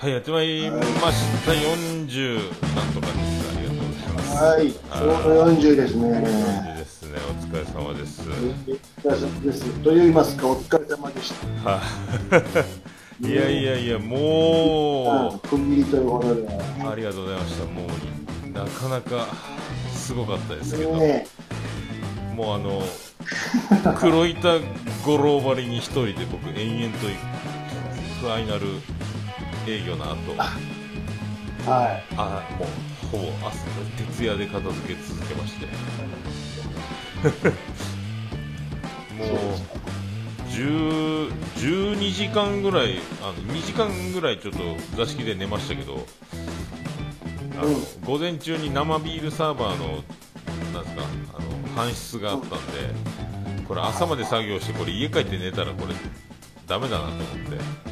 はい、やってまいりました。40なんとかです。ありがとうございます。はい、ちょうど40ですね。40ですね。お疲れ様です。お疲れ様です。と言いますか、お疲れ様でした。はい。いやいやいや、あも区切りということで。う、ありがとうございました。もう、なかなかすごかったですけど、ねもうあの、黒板五郎張りに一人で僕、延々とファイナル営業の後、はあもうほぼ朝徹夜で片付け続けまして。もう10 12時間ぐらいあの2時間ぐらいちょっと座敷で寝ましたけどあの、うん。午前中に生ビールサーバーのなんですかあの搬出があったんでこれ朝まで作業してこれ家帰って寝たらこれダメだなと思って。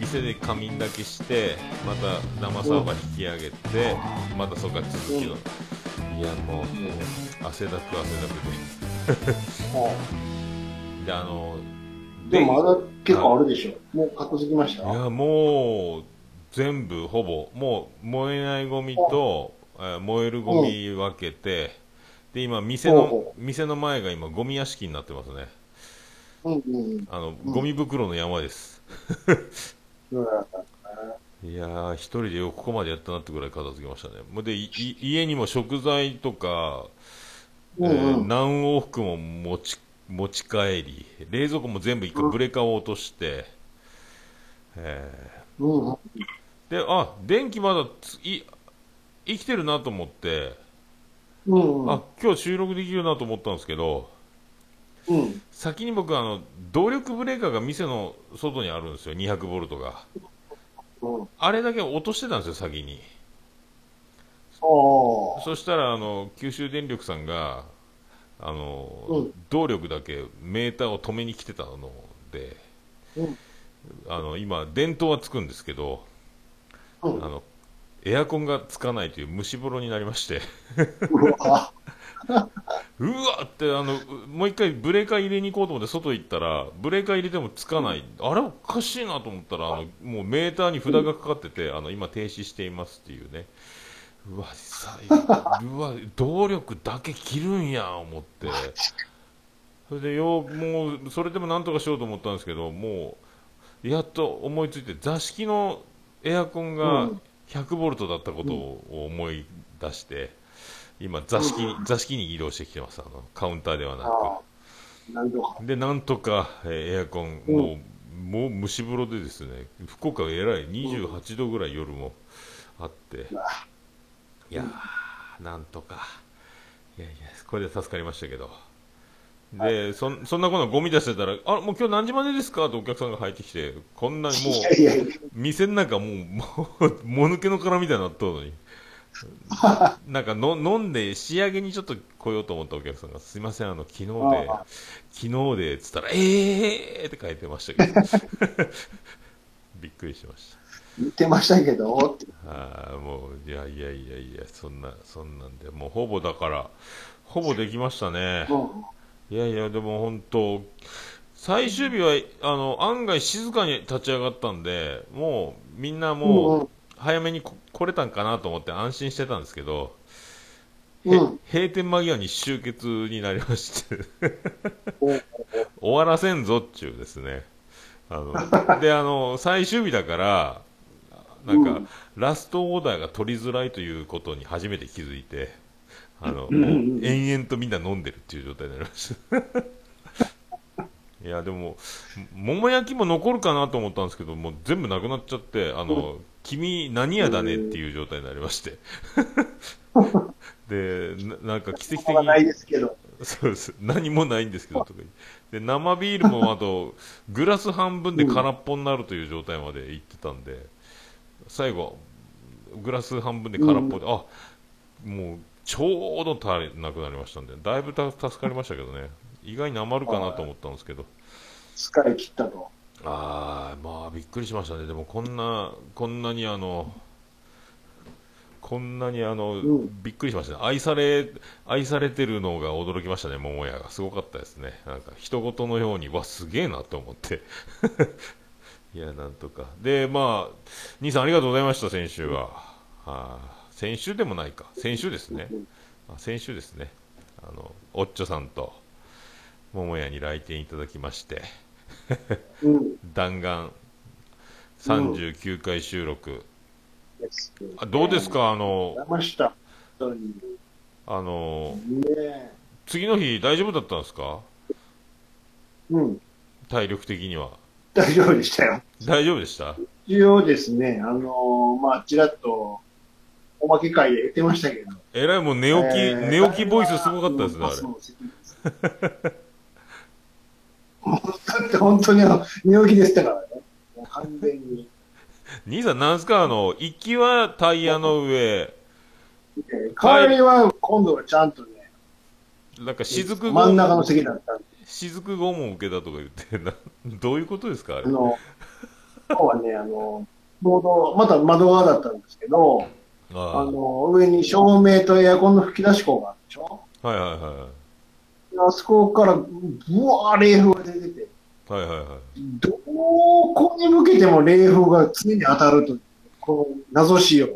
店で仮眠だけしてまた生サーバー引き上げて、またそこから続きの、いやもう、汗だく汗だく はでであのいでもまだ結構あるでしょ？もうきました？いやもう全部ほぼもう燃えないゴミと、えー燃えるゴミ分けて、で今店の店の前が今ゴミ屋敷になってますね。うんうんあのゴミ袋の山です、うん。いやー、一人でよくここまでやったなってぐらい片付けましたね。もうで、いい家にも食材とか、えーうんうん何往復も持ち持ち帰り、冷蔵庫も全部一回ブレーカーを落として、えうんうん。ーで、あ、電気まだつい生きてるなと思って、うんうん。あ、今日収録できるなと思ったんですけど、うん。先に僕あの、動力ブレーカーが店の外にあるんですよ、200ボルトが。うん。あれだけ落としてたんですよ、先に。そしたらあの九州電力さんがあの、うん動力だけメーターを止めに来てたのでうん。あの今、電灯はつくんですけどうんあのエアコンがつかないという蒸し風呂になりましてうわ。うわってあのもう一回ブレーカー入れに行こうと思って外行ったらブレーカー入れてもつかない、あれおかしいなと思ったらあのもうメーターに札がかかってて、あの今停止していますっていうね。うわさうわ動力だけ切るんや思って。それでようもうそれでもなんとかしようと思ったんですけどもうやっと思いついて座敷のエアコンうがん100ボルトだったことを思い出して今座敷に座敷に移動してきてます。あのカウンターではなく。でなんとか、えーエアコン、うん。もうもう蒸し風呂でですね福岡はえらい28度ぐらい夜もあって、いやーなんとか。いやいやこれで助かりましたけど。で、そんそんなことゴミ出してたら「あもう今日何時までですか?」とお客さんが入ってきてこんなにもう。店の中もうもうもぬけの殻みたいになっとるのになんかの飲んで仕上げにちょっと来ようと思ったお客さんが「すいませんあの昨日であ昨日で」っつったら「えー!」って書いてましたけど。びっくりしました。言ってましたけど、ってああもういやいやいやいやそんなそんなんでもうほぼだからほぼできましたね。うん。いやいやでも本当最終日はあの案外静かに立ち上がったんでもうみんなもう早めにこ来れたんかなと思って安心してたんですけど、へうん。閉店間際に集結になりまして。お終わらせんぞっちゅうですね。あの であの最終日だからなんか、うん。ラストオーダーが取りづらいということに初めて気づいてあの、延々とみんな飲んでるっていう状態になりました。いやでも桃焼きも残るかなと思ったんですけどもう全部なくなっちゃってあの、君何屋だねっていう状態になりまして。でななんか奇跡的にはないですけど。そうです何もないんですけどとか言ってで生ビールもあとグラス半分で空っぽになるという状態まで行ってたんで最後グラス半分で空っぽで、あもうちょうど足りなくなりましたんでだいぶた助かりましたけどね。意外に余るかなと思ったんですけど。使い切ったと。ああまあびっくりしましたねでもこんなこんなにあのこんなにあの、うんびっくりしましたね愛され愛されてるのが驚きましたね桃屋がすごかったですねなんか人事のようにわすげえなと思って いや、なんとか。で、まあ、兄さんありがとうございました、先週は。はあ、先週でもないか。先週ですね。あ先週ですね。あの、おっちょさんと、桃屋に来店いただきまして、うん。弾丸39回収録。ですあどうですか？あのあの、ね次の日大丈夫だったんですか？うん。体力的には。大丈夫でしたよ。大丈夫でした？一応ですね、あのーまあ、ちらっと、おまけ会で言ってましたけど。えらいもう寝起き、えー寝起きボイスすごかったですね、あれ。本当にあの寝起きでしたからね。完全に。兄さん、なんすかあの、行きはタイヤの上、で帰りは今度はちゃんとね、なんか雫真ん中の拷席だったんで、雫拷問受けたとか言って、な どういうことですかあれ？あ。の、今日はね、あの、ちょうど、また窓側だったんですけど、ああの、上に照明とエアコンの吹き出し口があるでしょ？あはいはいはあそこから、ぶわー冷風が出てて、い。はいはいはい。どこに向けても冷風が常に当たるという、この謎仕様。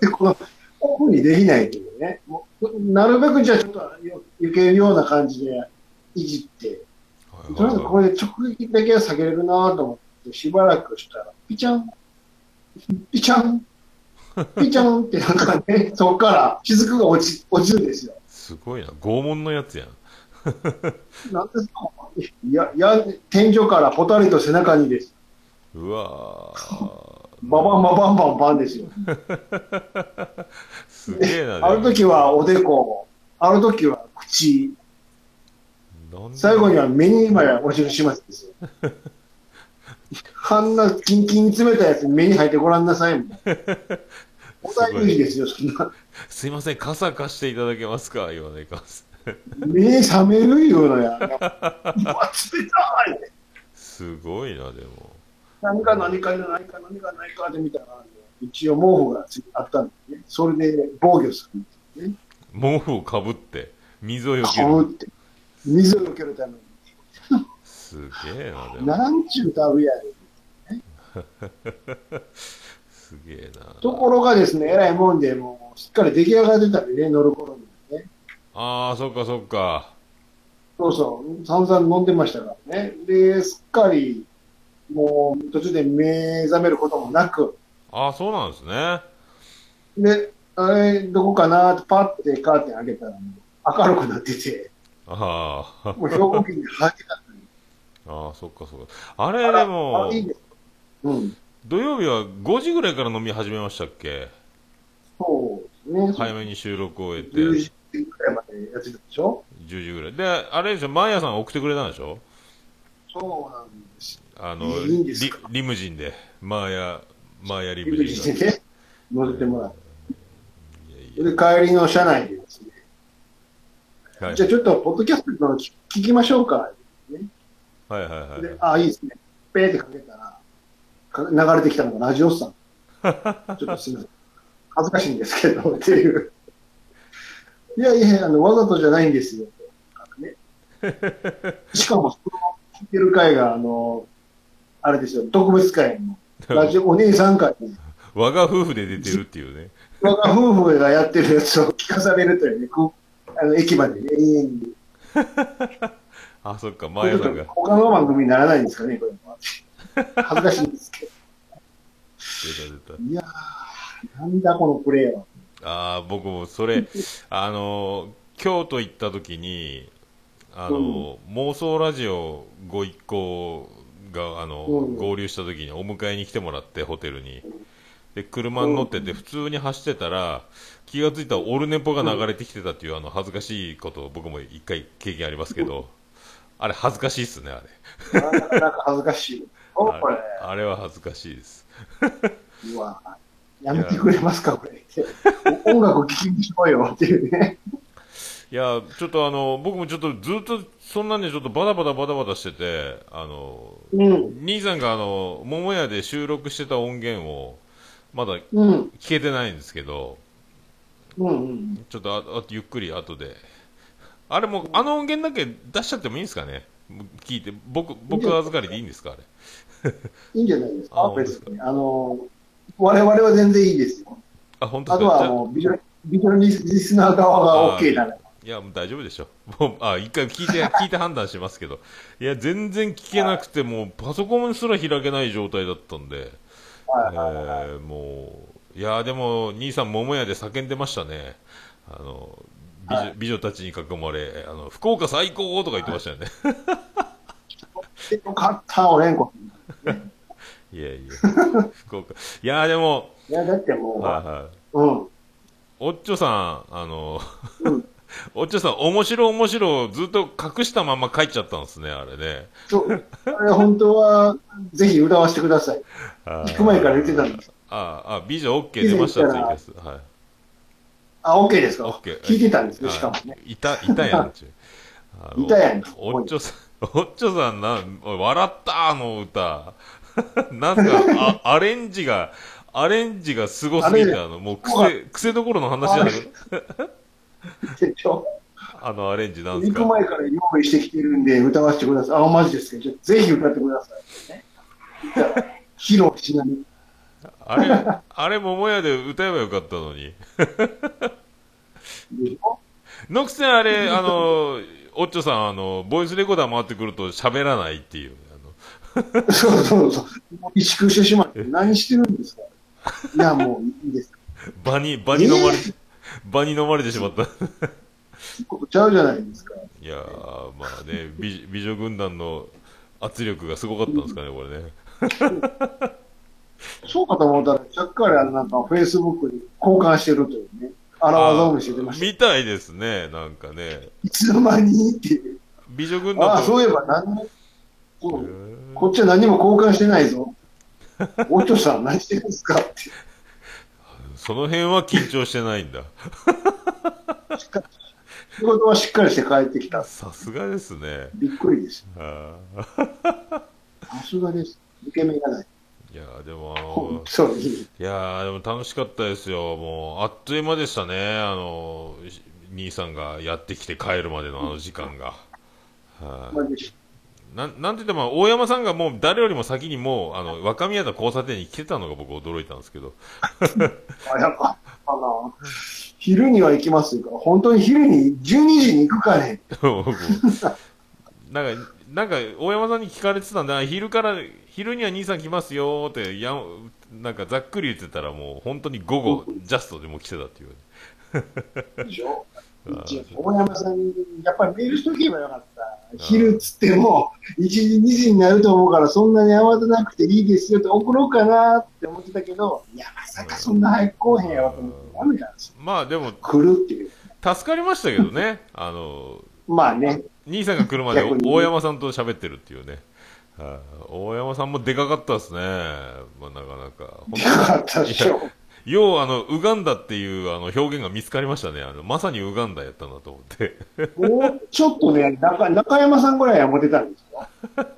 で この、オフにできないというね。なるべくじゃあちょっとよ避けるような感じでいじって、はいとりあえずこれで直撃だけは避けれるなと思って、しばらくしたら、ピチャン、ピチャン、ピチャンってなんかね、そこから雫が落ち、落ちるんですよ。すごいな。拷問のやつやん。なんですか？いや、いや、天井からポタリと背中にです。うわー。ババンババンバンバンですよ。すげえな。ある時はおでこ、ある時は口、最後には目にまで落ちる始末ですよ。あんなキンキンに詰めたやつ目に入ってごらんなさいもん。お大事ですよ、そんな。すいません、傘貸していただけますか言わないか。目覚めるいうのや。うわ、冷たい。すごいな、でも。何か何かないか何かないかで見たら、一応毛布がついあったんでね。それで防御するんですね。毛布をかぶって、水をよける。かぶって。水を受けるために。すげえな、でも。なんちゅう旅やで。すげえな。ところがですね、えらいもんで、もう、しっかり出来上がってたんでね、乗る頃。ああ、そっかそっか。そうそう、散々飲んでましたからね。で、すっかり、もう、途中で目覚めることもなく、ああ、そうなんですね。で、あれ、どこかなってパッてカーテン開けたら、もう明るくなってて、ああ、もう兵庫県に入ってたああ、そっかそっか。あれ、でもあ、いいです。うん。土曜日は5時ぐらいから飲み始めましたっけ？そうですね。早めに収録を終えて、10時ぐらいまでやってたでしょ？10時ぐらい。で、あれでしょ、マーヤさん送ってくれたんでしょ？そうなんです。あの、いいんですリか？リムジンで、マーヤ、マーヤリリムムジンが。ジンでね、乗せてもらって。で、帰りの車内でですね、やはいじゃあちょっと、ポッドキャストの聞聞きましょうか。はいはいはいで、あ、いいですね。ペーってかけたら、か流れてきたのがラジオスさん。ちょっとすみません。恥ずかしいんですけど、っていう。いやいや、あの、わざとじゃないんですよ。ね、しかも、その聞いてる回が、あの、あれですよ、特別会の、ラジオお姉さん会に、我が夫婦で出てるっていうね。我が夫婦がやってるやつを聞かされるというね、あの駅まで、ね、永遠に。あ、そっか、これちょっとマーヤさんが。他の番組にならないんですかね、これは。恥ずかしいんですけど。出た出た。いやー、なんだこのプレーは。ああ、僕もそれ、あのー京都行った時に、あのー妄想ラジオご一行が、あのーうん合流した時にお迎えに来てもらって、ホテルに。で、車に乗ってて、普通に走ってたら、気がついたらオルネポが流れてきてたっていう、あの、恥ずかしいこと、僕も一回経験ありますけど、あれ恥ずかしいっすね、あれ。なかなか恥ずかしい。おあれ、あれは恥ずかしいです。うわやめてくれますか、これ。音楽聴きにしようよっていうね。いや、ちょっとあの、僕もちょっとずっとそんなんでちょっとバタバタバタバタしてて、あの、うん。兄さんがあの、桃屋で収録してた音源を、まだうん。聞けてないんですけど、うん。うん。ちょっとああゆっくり後で。あれも、あの音源だけ出しちゃってもいいんですかね？聞いて、僕、僕預かりでいいんですかあれ？いいんじゃないですか？別に。あの、我々は全然いいですよ。あ、本当あとはもう、ビジョビジョリスナー側が OK なら。いや、もう大丈夫でしょ。もう、あ、一回聞いて、聞いて判断しますけど。いや、全然聞けなくて、もう、パソコンすら開けない状態だったんで、はいはいはいえーもう、いや、でも、兄さん、桃屋で叫んでましたね。あの、美女,、はい美女たちに囲まれ、あの、福岡最高とか言ってましたよね。よかった、オレンコ。いやいや、福岡。いや、でも、いや、だってもはいはい。う、うん。おっちょさん、あの、うん おっちょさん、面白面白、ずっと隠したまま帰っちゃったんですね、あれね。そう。あれ本当は、ぜひ歌わせてください。あ聞く前から言ってたんです。ああ、美女 OK 出ました、ツイキャス。はい。あ、OK ですか？OK 聞いてたんですね、はいしかもね。いた、いたやんちゅう。いたやんおっちょさん、おっちょさんな、笑ったあの歌。なんすか、あ、アレンジが、アレンジがすごすぎて、あの、もう癖、癖どころの話じゃなくでしょあのアレンジなんす行くか。前から用意してきてるんで、歌わせてください。あ、マジですか？じゃあぜひ歌ってください。ね披露しない。あれ、あれ、桃屋で歌えばよかったのに。のくせんあれ、あの、おっちょさん、あの、ボイスレコーダー回ってくると喋らないっていう。そうそうそう。萎縮してしまって、何してるんですか？いや、もういいです。場に、場に飲まれ、えー場に飲まれてしまった。ちゃうじゃないですか。いやー、まあね、美美女軍団の圧力がすごかったんですかね、これね。そうかと思ったら、ちゃっかりなんか、フェイスブックに交換してるというね。荒技を見せてました。みたいですね、なんかね。いつの間にっていう。美女軍ああ、団そういえば何も、こっちは何も交換してないぞ。おちょさん何してるんですかって。その辺は緊張してないんだ。仕事はしっかりして帰ってきた。さすがですね。びっくりです。あさすがです。受け身がない。ーいやーでも。いやーでも楽しかったですよ。もう、あっという間でしたね。あの、兄さんがやってきて帰るまでのあの時間が。はいまあでなんなんて言っても、大山さんがもう誰よりも先にもう、あの、若宮田交差点に来てたのが僕驚いたんですけど。あ、やっぱ、あの、昼には行きますから、本当に昼に12時に行くかね。僕なんか、なんか、大山さんに聞かれてたんで、あ昼から、昼には兄さん来ますよって、やんなんかざっくり言ってたらもう、本当に午後、ジャストでもう来てたっていう。でしょ？大山さんに、やっぱりメールしとけばよかった。昼っつっても、1時、2時になると思うから、そんなに慌てなくていいですよって送ろうかなって思ってたけど、いや、まさかそんな早く来おへんやろと思って、ダメなんですよ。まあでも、来るっていう。助かりましたけどね。あの、まあね、兄さんが来るまで大山さんと喋ってるっていうね。はい大山さんもでかかったですね。まあなかなか。本当によかったでしょ。よう、あの、ウガンダっていうあの表現が見つかりましたね。あの、まさにウガンダやったなと思って。もうちょっとね、中中山さんぐらいはモテたんですよ。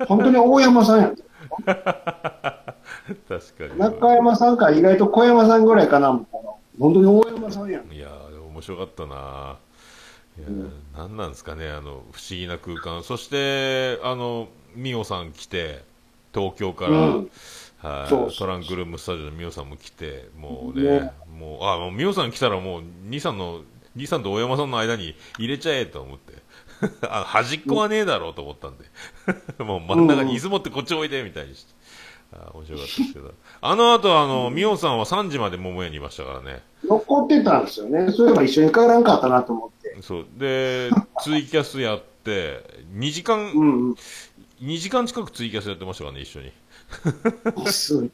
本当に大山さんやった。確かに。中山さんか意外と小山さんぐらいかな、本当に大山さんやん。いや面白かったな。いやー、うんなんなんですかね、あの、不思議な空間。そして、あの、ミオさん来て、東京から、うんはいそうそうそうトランクルームスタジオのミオさんも来て、もうね、ねもう、あ、もうミオさん来たらもう、兄さんの、兄さんと大山さんの間に入れちゃえと思って。あの端っこはねえだろうと思ったんで。もう真ん中に椅子持ってこっちおいでみたいにして。あ面白かったですけど。あの後、あの、ミオさんは3時まで桃屋にいましたからね。残ってたんですよね。そういえば一緒に帰らんかったなと思って。そう。で、ツイキャスやって、2時間、うん2時間近くツイキャスやってましたからね、一緒に。うん。すごい。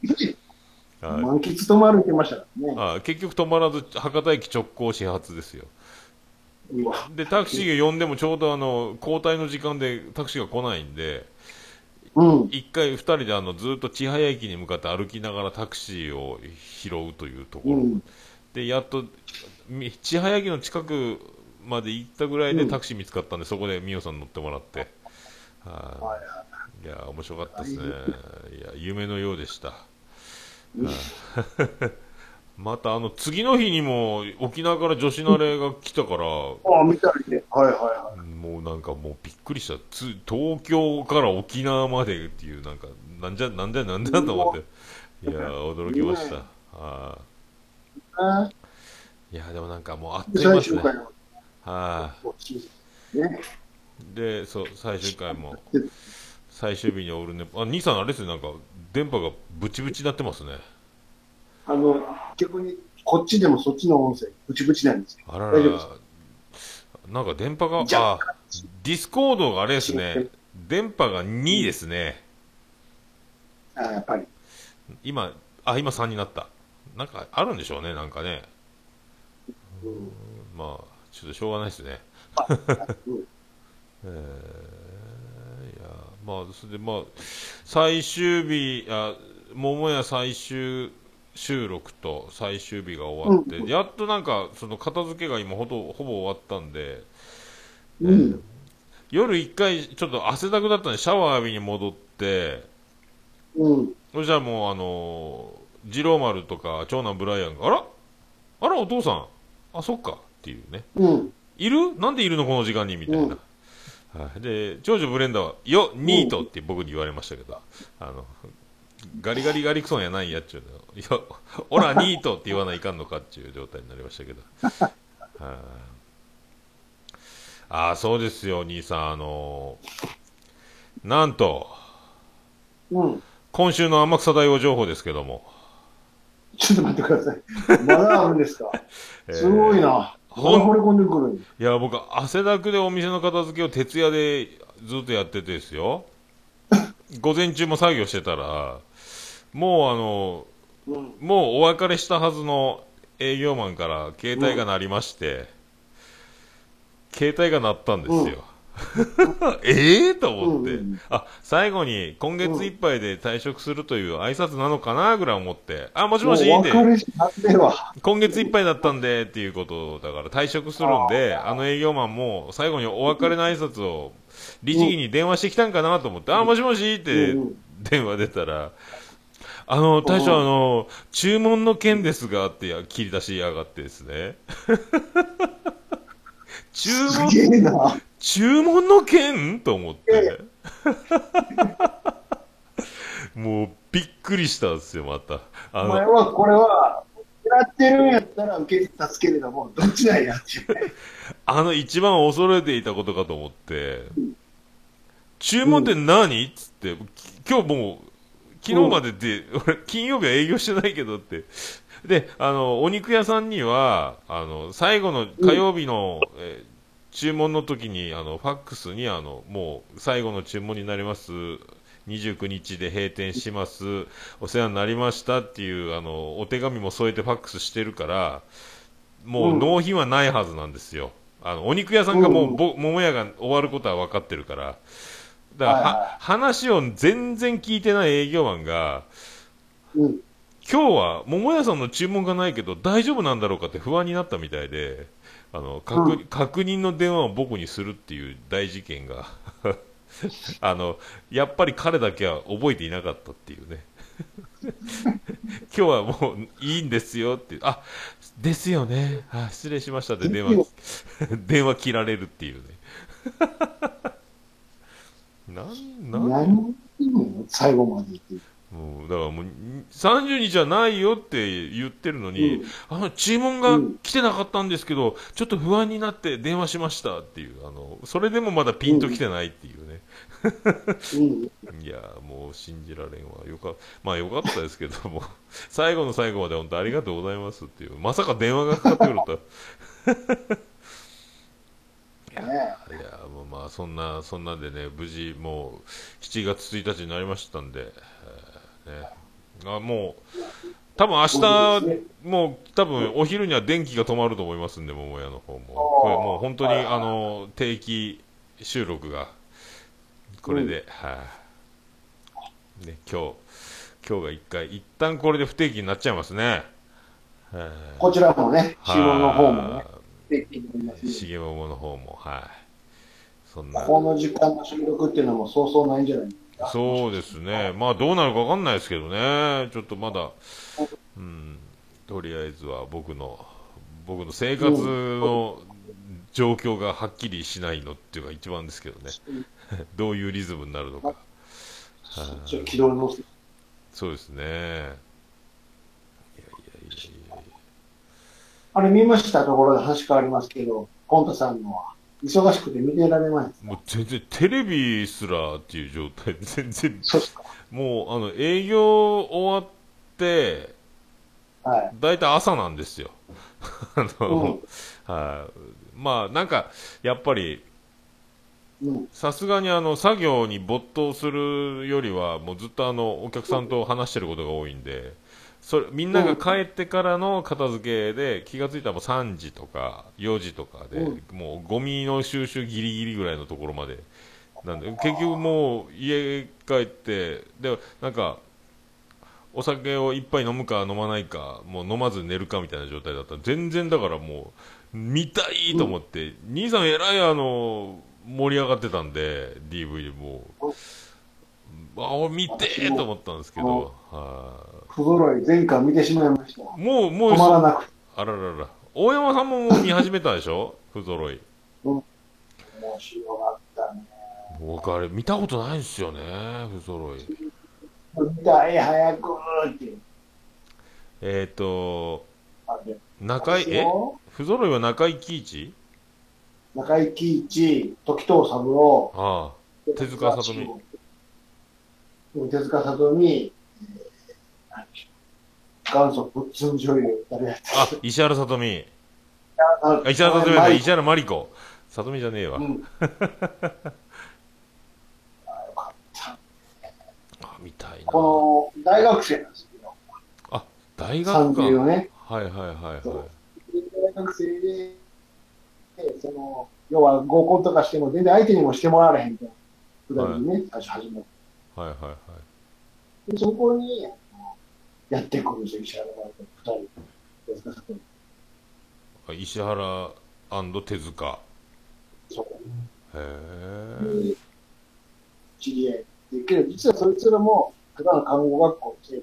はい満喫止まるってましたからね。あ結局止まらず、博多駅直行始発ですよ。で、タクシーが呼んでもちょうどあの、交代の時間でタクシーが来ないんで、うん。一回二人であの、ずっと千早駅に向かって歩きながらタクシーを拾うというところ。うん。で、やっと、み千早駅の近くまで行ったぐらいでうんタクシー見つかったんで、そこでミオさん乗ってもらって。はいはいはいや、面白かったですね。いや、夢のようでした。うん またあの、次の日にも沖縄から女子慣れが来たから、ああ、見たりね。はいはいはもうなんかもうびっくりした。つ東京から沖縄までっていう、なんか、なんじゃ、なんだよなんだよと思って。いやー、驚きました。あい。やー、でもなんかもうあっで、という間ですね。は。で、そう、最終回もで、最終日にオルネポ、あ、兄さんあれですね、なんか、電波がブチブチになってますね。あの、逆に、こっちでもそっちの音声、ブチブチなんですよ。あらら、なんか電波が、じゃあ、ディスコードがあれですね、電波が2ですね。あやっぱり。今、あ、今3になった。なんかあるんでしょうね、なんかね。うんまあ、ちょっとしょうがないですね。うん えー、まあ、それで、まあ、最終日、あ、桃屋最終収録と最終日が終わって、うん。やっとなんか、その片付けが今ほど、ほぼ終わったんで、うん。夜一回ちょっと汗だくだったんでシャワー浴びに戻ってうん。そしたらもうあのー二郎丸とか長男ブライアンがあら？あらお父さん？あそっか。っていうね。うん。いる？なんでいるの？この時間に？みたいな、はい、で長女ブレンダーは「よニート」って僕に言われましたけどあのガリガリガリクソンやないやっちゅうのいやオラニートって言わないかんのかっていう状態になりましたけど。はい。ああそうですよ兄さん。あのーなんとうん。今週の天草大王情報ですけども、ちょっと待ってください。まだあるんですか？えー。すごいな。いや僕汗だくでお店の片付けを徹夜でずっとやっててですよ 午前中も作業してたらもうあのうん。もうお別れしたはずの営業マンから携帯が鳴りまして、携帯が鳴ったんですよ。ええと思って、うんあ最後に今月いっぱいで退職するという挨拶なのかなぐらい思って、あもしもしいいんで、もう別れしなっては。今月いっぱいだったんでっていうことだから退職するんで、あの営業マンも最後にお別れの挨拶を律儀に電話してきたんかなと思って、あもしもしってうん電話出たら、あの、大将、あの、注文の件ですが、ってや切り出しやがってですね。注す文、げえな。注文の件？と思って。もう、びっくりしたんですよ、また。あの、お前は、これは、やってるんやったら受け立つけれども、どっちなんやっていうね。あの一番恐れていたことかと思って、注文って何？っつって、き今日もう、昨日までで、俺、金曜日は営業してないけどって。で、あの、お肉屋さんには、あの、最後の火曜日の、えー注文の時に、あの、ファックスに、あの、もう、最後の注文になります。29日で閉店します。お世話になりましたっていう、あの、お手紙も添えてファックスしてるから、もううん納品はないはずなんですよ。あの、お肉屋さんがもう、桃屋が終わることは分かってるから。だから、は話を全然聞いてない営業マンが、うん。今日は桃屋さんの注文がないけど大丈夫なんだろうかって不安になったみたいで、あの、確,、うん確認の電話を僕にするっていう大事件が、あの、やっぱり彼だけは覚えていなかったっていうね。今日はもういいんですよって、あ、ですよね。あ失礼しましたって電話、電話切られるっていうね。なん、なん、最後まで言って。もうだからもう30日はないよって言ってるのに、うん。あの注文が来てなかったんですけど、ちょっと不安になって電話しましたっていう、あのそれでもまだピンと来てないっていうね、うん。いやーもう信じられんわ、よかまあよかったですけども、最後の最後まで本当ありがとうございますっていう、まさか電話がかかってくるとは。いやねいやもうまあそんなそんなんでね無事もう7月1日になりましたんで、えーね、あもう多分明日もう多分お昼には電気が止まると思いますんで桃屋の方も。これもう本当にあの定期収録がこれで、はい、ね今日今日が一回一旦これで不定期になっちゃいますね。えーこちらもね、はい。指紋の方もね、できておりますね。重桃の方もはい。そんな。この時間の収録っていうのもそうそうないんじゃない。そうですね、まあどうなるか分かんないですけどね、ちょっとまだ、うん、とりあえずは僕の僕の生活の状況がはっきりしないのっていうのが一番ですけどね。どういうリズムになるのか。ちょっと軌道に乗せて。そうですね。いやいやいやいや。あれ見ましたところで話変わりますけど、コントさんのは忙しくて見てられない。もう全然テレビすらっていう状態で全然。もうあの営業終わってはい。大体朝なんですよ あうの、ん。はいまあなんかやっぱりうん。さすがにあの作業に没頭するよりはもうずっとあのお客さんと話してることが多いんでそれみんなが帰ってからの片付けで気がついたらもう3時とか4時とかで、うん。もうゴミの収集ギリギリぐらいのところまでなんで結局もう家帰ってでなんかお酒を一杯飲むか飲まないかもう飲まず寝るかみたいな状態だった。全然だからもう見たいと思って、兄さんえらいあの盛り上がってたんで DVD も。うあ見てーと思ったんですけど。は不揃い、前回見てしまいました。いもうもう止まらなくて。あららら。大山さんももう見始めたでしょ？不揃い。面白かったね。僕あれ見たことないんですよね不揃い。見たい、早くって。えっ、ー、と中井え？不揃いは中井貴一？中井貴一、時藤三郎、ああ手塚さとみ。うん手塚さとみ、元祖ぶっつん女優、誰やったあ石原さとみ。ああ石原さとみじゃマイない。石原まり子。さとみじゃねえわ、うん。あよかった。あ見たいな。この大学生なんですけど、大学か。30ね、はいはいはいはい。大学生で、でその、要は合コンとかしても全然相手にもしてもらわれへんみたいな、普段にね、最初始めて。はいはいはいで、そこに、やってくるんですよ、石原さとみあ石原手塚そこへえに、知り合いで、けど実はそいつらも、ただの看護学校の生。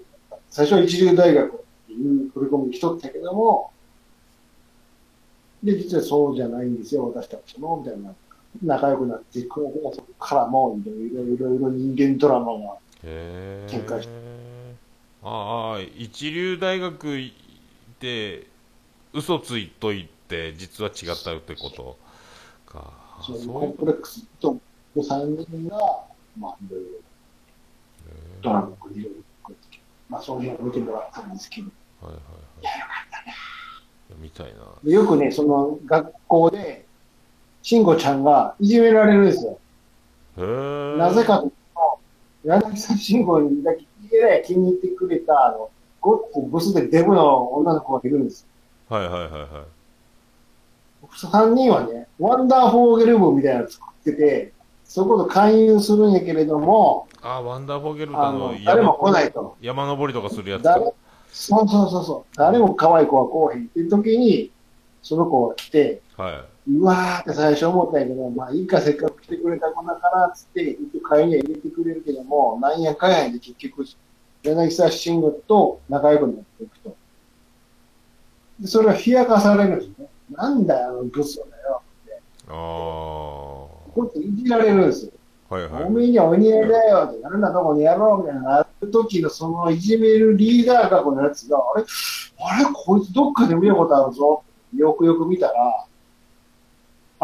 最初は一流大学っていう振り込みにしとったけども、で、実はそうじゃないんですよ、私たちも、みたいな。仲良くなっていくのが、そこからもいろいろいろいろ人間ドラマが、へ喧嘩しえああ一流大学行って嘘ついといて実は違ったってことか。あそういう。コンプレックスと、3人が、まあ、いろいろドラマをいろいろ、まあ、そういうのを見てもらったんですけど、はいはいはい。いやよかったね。見たいな。でよくね、その学校で、慎吾ちゃんがいじめられるんですよ。なぜかというと、柳沢慎吾にだけ気に入ってくれた、あの、ごっつブスでデブの女の子がいるんですはいはいはいはいよ。3人はね、ワンダーフォーゲル部みたいなの作ってて、そこと勧誘するんやけれども、あワンダーフォーゲルタあのの、誰も来ないと。山登りとかするやつか誰そうそうそうそう。誰も可愛い子は来おへんっていう時に、その子が来て、はうわーって最初思ったんやけど、まあいいかせっかく来てくれた子だからっつって、一応会には入れてくれるけども、なんやかんやで結局、柳沢慎吾と仲良くなっていくと。で、それは冷やかされるんですね。なんだよ、あのブスだよ。いああこっていじられるんですよ。はいはいおめえにはお似合いだよって、なんだとこにやろうみたいななる時のそのいじめるリーダー格のやつが、あれ？あれ？こいつどっかで見たことあるぞ。よくよく見たら、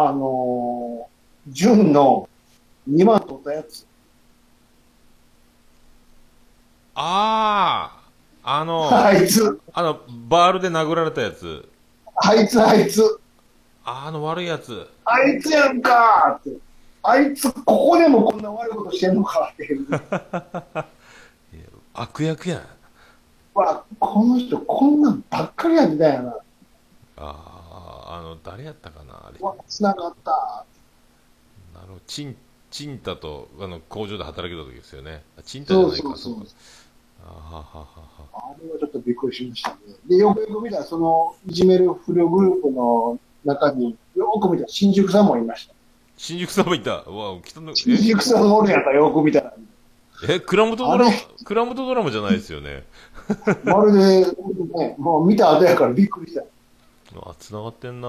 あのー、純の2万取ったやつ。あああのあいつ、あのバールで殴られたやつあいつ、あいつ、ああの悪いやつあいつやんかって。あいつ、ここでもこんな悪いことしてんのかって いう。悪役やんわ、この人こんなんばっかりやってたんやな。あああの誰やったかなあれわ、繋がった。あのチンチンタとあの工場で働けた時ですよねあチンタじゃないかそうそうそうかあははははあれはちょっとびっくりしましたね。で、よくよく見たら、その、いじめる不良グループの中に、よく見たら新宿さんもいました。新宿さんもいたうわ来たの新宿さんがおるやんか、よく見たら。え、倉本ドラマあれ、倉本ドラマじゃないですよね。まるで、ね、もう見た後やからびっくりした。あ、繋がってんな。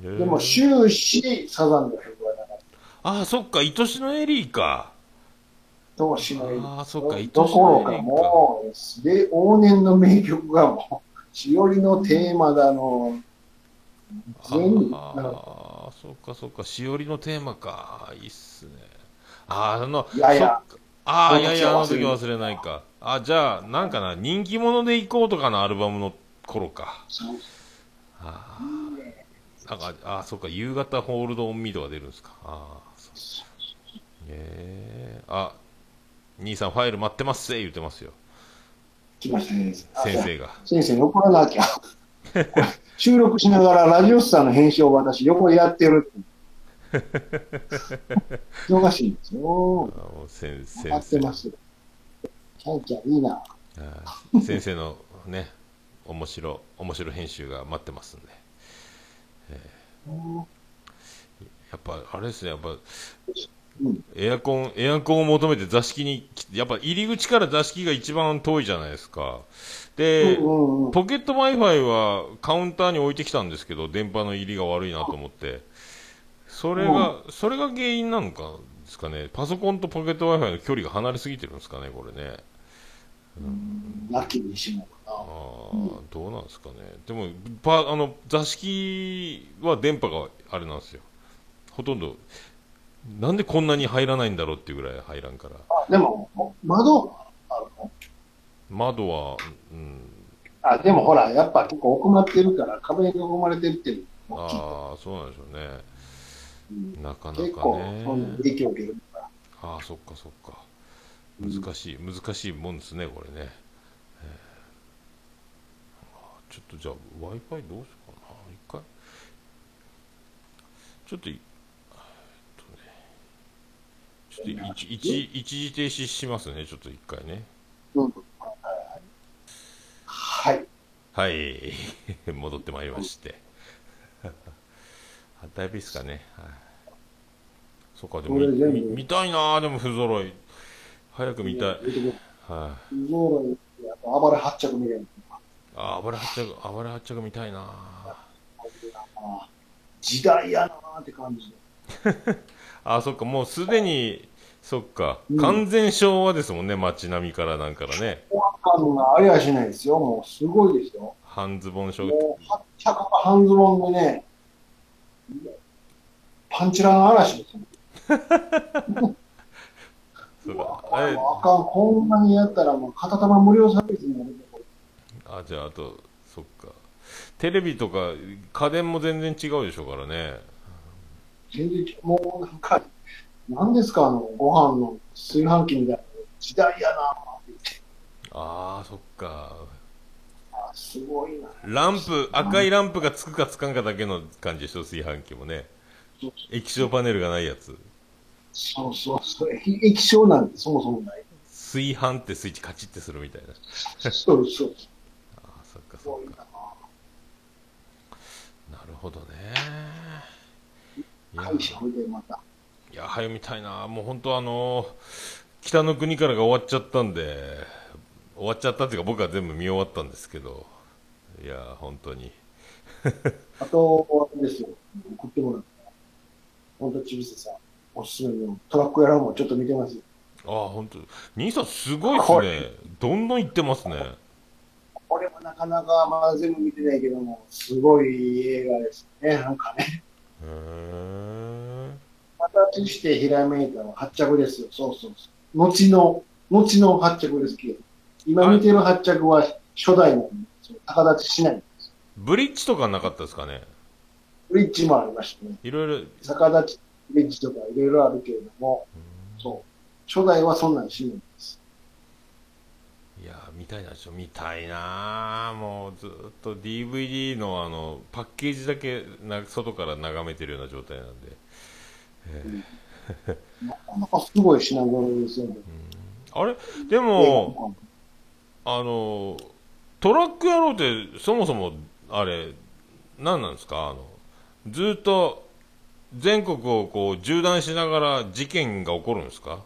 でも終始サザンの曲はなかった。あ、そっか、愛しのエリーか。どうしないあーそっか。愛しどのころかエリーかもう、で、往年の名曲がもう、しおりのテーマだの、全部、ああ、そっかそっか、しおりのテーマか。いいっすね。あーあの、いや。いやああ、いやいや、あの時忘れないか。あ、じゃあ、なんかな、人気者で行こうとかのアルバムの頃か。ああ、なんか、あーそっか、夕方ホールドオンミーとか出るんですか。ああ、そう。ええあ、兄さんファイル待ってますぜ、言ってますよ。来ましたね。先生が。先生に怒らなきゃ。収録しながらラジオスターの編集を私横でやってるって。忙しいんですよ。先分先かって生ます。キャンキャンいいな。先生のね、面白、面白編集が待ってますんで。やっぱ、あれですね、やっぱ、うんエアコン、エアコンを求めて座敷にやっぱ入り口から座敷が一番遠いじゃないですか。で、うんうんうんポケット Wi-Fi はカウンターに置いてきたんですけど、電波の入りが悪いなと思って。それが、それが原因なのかですかね。パソコンとポケット Wi-Fi の距離が離れすぎてるんですかね、これね。ラッキーにしもああ、どうなんですかね。でも、パあの、座敷は電波があれなんですよ。ほとんど、なんでこんなに入らないんだろうっていうぐらい入らんから。あでも、窓あるの？窓は、うん、あ、でもほら、やっぱ結構奥まってるから壁に囲まれてるっていうああ、そうなんでしょうね。うんなかなかね。その影響を受けるから。ああ、そっかそっか。難しい、難しいもんですね、これね。ちょっとじゃあ、Wi-Fi どうしようかな、一回。ちょっとい、えーっとね、ちょっと一時停止しますね、ちょっと一回ね。うん。はい。はい、戻ってまいりまして。あだいぶいいっすかね。はい、そっか、でも見たいな、でも不揃い。早く見たい。はい、不揃い、あと暴れ発着みたいな。あ、暴れ発着、暴れ発着見たいな。あ時代やなーって感じで。あ、そっか、もうすでに、そっか、うん完全昭和ですもんね、街並みからなんからね。おわかんがありゃしないですよ。もうすごいですよ。半ズボンショーもう発着が半ズボンでね、パンチラの嵐ですよ。そうか。あかん、こんなにやったらもう片玉無料サービスになるあ、じゃあ、あと、そっか。テレビとか家電も全然違うでしょうからね。全然もうなんか、何ですか、あの、ご飯の炊飯器みたいな時代やな。ああ、そっか。あすごいな。ランプ、赤いランプがつくかつかんかだけの感じでしょ、炊飯器もね。液晶パネルがないやつ。そうそうそう。液液晶なんてそもそもない。炊飯ってスイッチカチッてするみたいな。そうそう。ああ、そっかな。なるほどね。いや。いや、早みたいな。もう本当あの北の国からが終わっちゃったんで、終わっちゃったっていうか僕は全部見終わったんですけど、いや、本当に。あと、あれですよ。送ってもらった。本当ちびせさん、おすすめのトラックやらもちょっと見てますよ。ああ、本当兄さんすごいですね。どんどん行ってますね。これもなかなかまだ全部見てないけども、すごい映画ですね。なんかね。へえ。形してひらめいたのは発着ですよ。そうそうそう。後の、後の発着ですけど。今見てる発着は初代なんで、立ちしない。ブリッジとかなかったですかね？ブリッジもありましたね。いろいろ。逆立ちブリッジとかいろいろあるけれども、そう。初代はそんなんしないんです。いや見たいなちょ見たいなもうずっと DVD のあのパッケージだけな外から眺めてるような状態なんで、えなかなかすごい品揃えですよね。ーあれ？でもあのトラック野郎ってそもそもあれ何なんですか？あのずっと全国をこう縦断しながら事件が起こるんですか？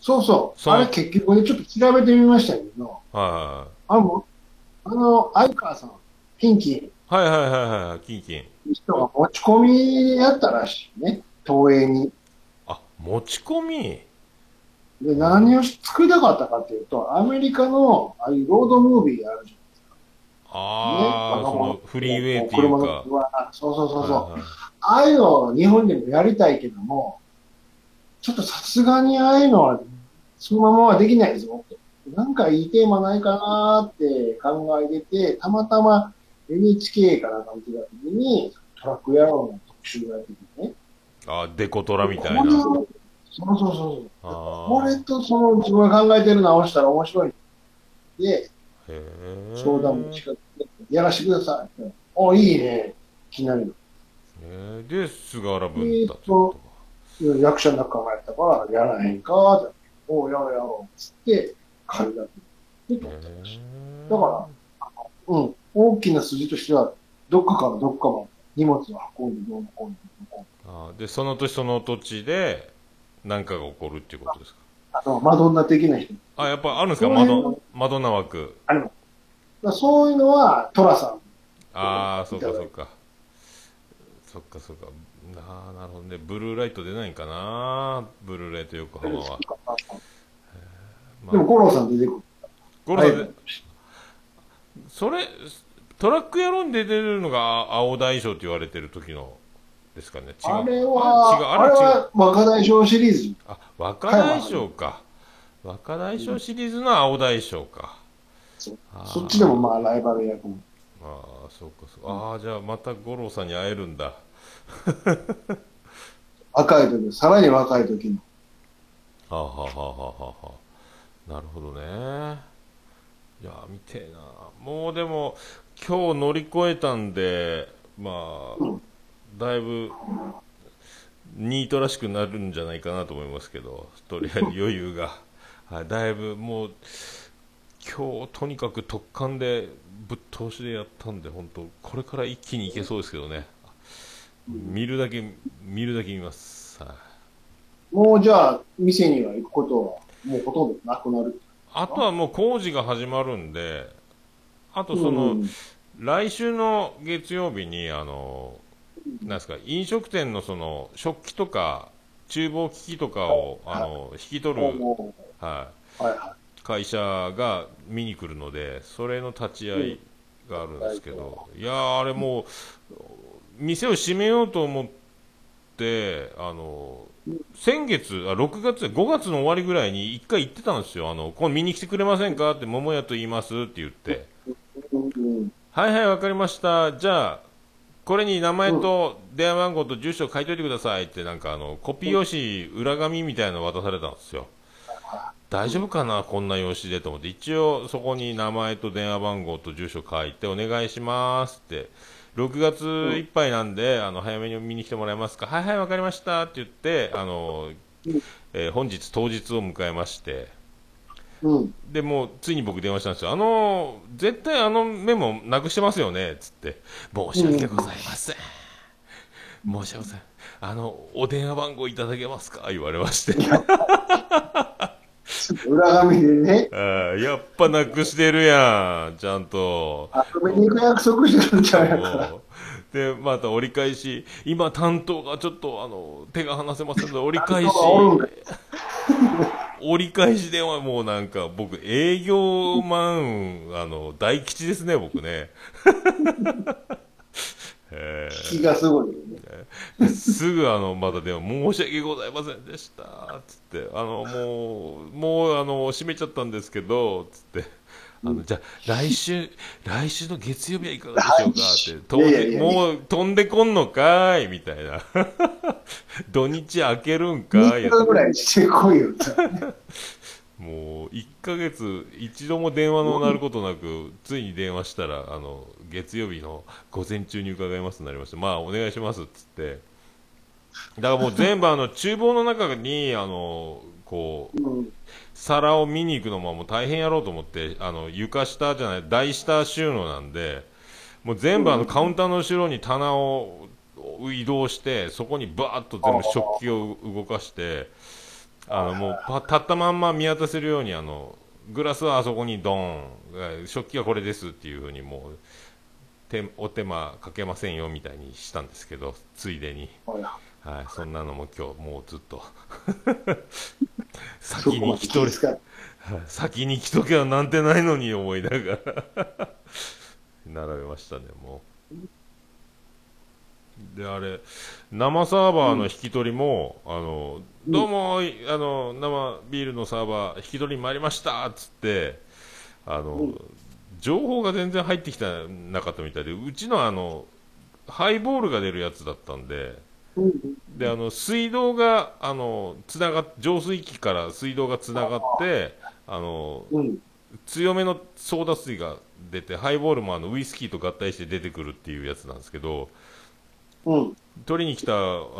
そうそう。そうあれ結局ね、ちょっと調べてみましたけど、はあの、あの、相川さん、キンキいはいはいはいはいはい、キンキン。ン、人が持ち込みやったらしいね。東映に。あ、持ち込み？で、何をし作りたかったかっていうと、アメリカの、ああいうロードムービーがあるじああ、ねそのフリーウェイっていう車か。そうそうそうそう。はいはいああいうのを日本でもやりたいけども、ちょっとさすがにああいうのは、そのままはできないぞって。なんかいいテーマないかなって考えてて、たまたま NHK からなんてた時に、トラック野郎の特集がやっててね。あデコトラみたいな。そうそうそうそう。あこれとその自分が考えてるの合わせたら面白い。で、へえ。相談も近くて、やらせてください。お、いいね。気になるへーで、菅原文太っての。こ役者の仲間やったから、やらへんかって。おう、やろうやろう。つって、借りたって。でとか。へーだからうん。大きな筋としては、どっかからどっかまで荷物を運んで、どうのこうのこうのあーで、その土地その土地で、何かが起こるっていうことですか？あと、マドンナ的な人。あ、やっぱあるんですか？マドマドンナ枠。だからそういうのは、トラさん。ああ、そうかそうか。そっかそっか。ああ、なるほどね。ブルーライト出ないんかな？ブルーライト横浜は。までも、五郎さん出てくる。ゴロさんではいそれ、トラック野郎に出てるのが青大将って言われてる時のですかね？違う。あれは、あれ。は若大将シリーズ。あ、若大将か。若大将シリーズの青大将か。そうあーそっちでもまあライバル役も。ああ、そうかそうか。ああ、じゃあまた五郎さんに会えるんだ。若い時、さらに若い時の。はあ、はあはあはあはあはあ、なるほどね。いや、見てえな。もうでも、今日乗り越えたんで、まあ、うんだいぶ、ニートらしくなるんじゃないかなと思いますけど、とりあえず余裕が。はい、だいぶもう、今日とにかく特感でぶっ通しでやったんで、本当これから一気にいけそうですけどね。見るだけ、見るだけ見ます。はい。もうじゃあ、店には行くことは、もうほとんどなくなる。あとはもう工事が始まるんで、あとその、うん来週の月曜日に、あの、なんですか、飲食店のその、食器とか、厨房機器とかを、あの、引き取る、もはいはい、会社が見に来るので、それの立ち会いがあるんですけど、いやー、あれもう、店を閉めようと思って、あの、先月、あ6月、5月の終わりぐらいに一回行ってたんですよ。あの、今度見に来てくれませんかって、桃屋と言いますって言って。はいはい、わかりました。じゃあ、これに名前と電話番号と住所書いといてくださいって、なんかあの、コピー用紙、裏紙みたいなの渡されたんですよ。大丈夫かなこんな用紙でと思って。一応、そこに名前と電話番号と住所書いて、お願いしますって。6月いっぱいなんで、あの、早めに見に来てもらえますか？はいはい、わかりましたって言って、あの、えー本日当日を迎えまして、うん。で、もう、ついに僕電話したんですよ。あの、絶対あのメモなくしてますよね？つって。申し訳ございません。申し訳ございません。あの、お電話番号いただけますか？言われまして。裏紙でね、やっぱなくしてるやん。ちゃんと。遊びに行く約束してるんちゃうやかで、また折り返し、今担当がちょっと、あの、手が離せませんので、折り返し。折り返し電話もうなんか、僕、営業マン、あの、大吉ですね、僕ね。え気がすごいすぐあの、また電話、申し訳ございませんでした、つって、あの、もう、もう、あの、閉めちゃったんですけど、つって、あの、じゃあ、来週、来週の月曜日はいかがでしょうか？って、もう飛んでこんのかい？みたいな。土日開けるんかい？3日ぐらいしてこいよ。もう1ヶ月一度も電話の鳴ることなくついに電話したらあの月曜日の午前中に伺いますとなりましてまあお願いしますっつってだからもう全部あの 厨房の中にあのこううん。皿を見に行くのももう大変やろうと思ってあの床下じゃない台下収納なんでもう全部あのカウンターの後ろに棚を移動してそこにバーッと全部食器を動かしてあのもうパ立ったまんま見渡せるようにあのグラスはあそこにドーンえー食器はこれですっていうふうにもう手お手間かけませんよみたいにしたんですけどついでに、はい。はい、そんなのも今日もうずっと。先に来とれ気遣って。先に来とけばなんてないのに思いながら。並べましたねもうであれ生サーバーの引き取りも、あのどうも、いあの生ビールのサーバー引き取りに参りましたっつってあの、うん情報が全然入ってきてなかったみたいでうちのあのハイボールが出るやつだったんでうんであの水道があのつながっ浄水器から水道がつながってあのうん。強めのソーダ水が出てハイボールもあのウイスキーと合体して出てくるっていうやつなんですけどうん。取りに来たあ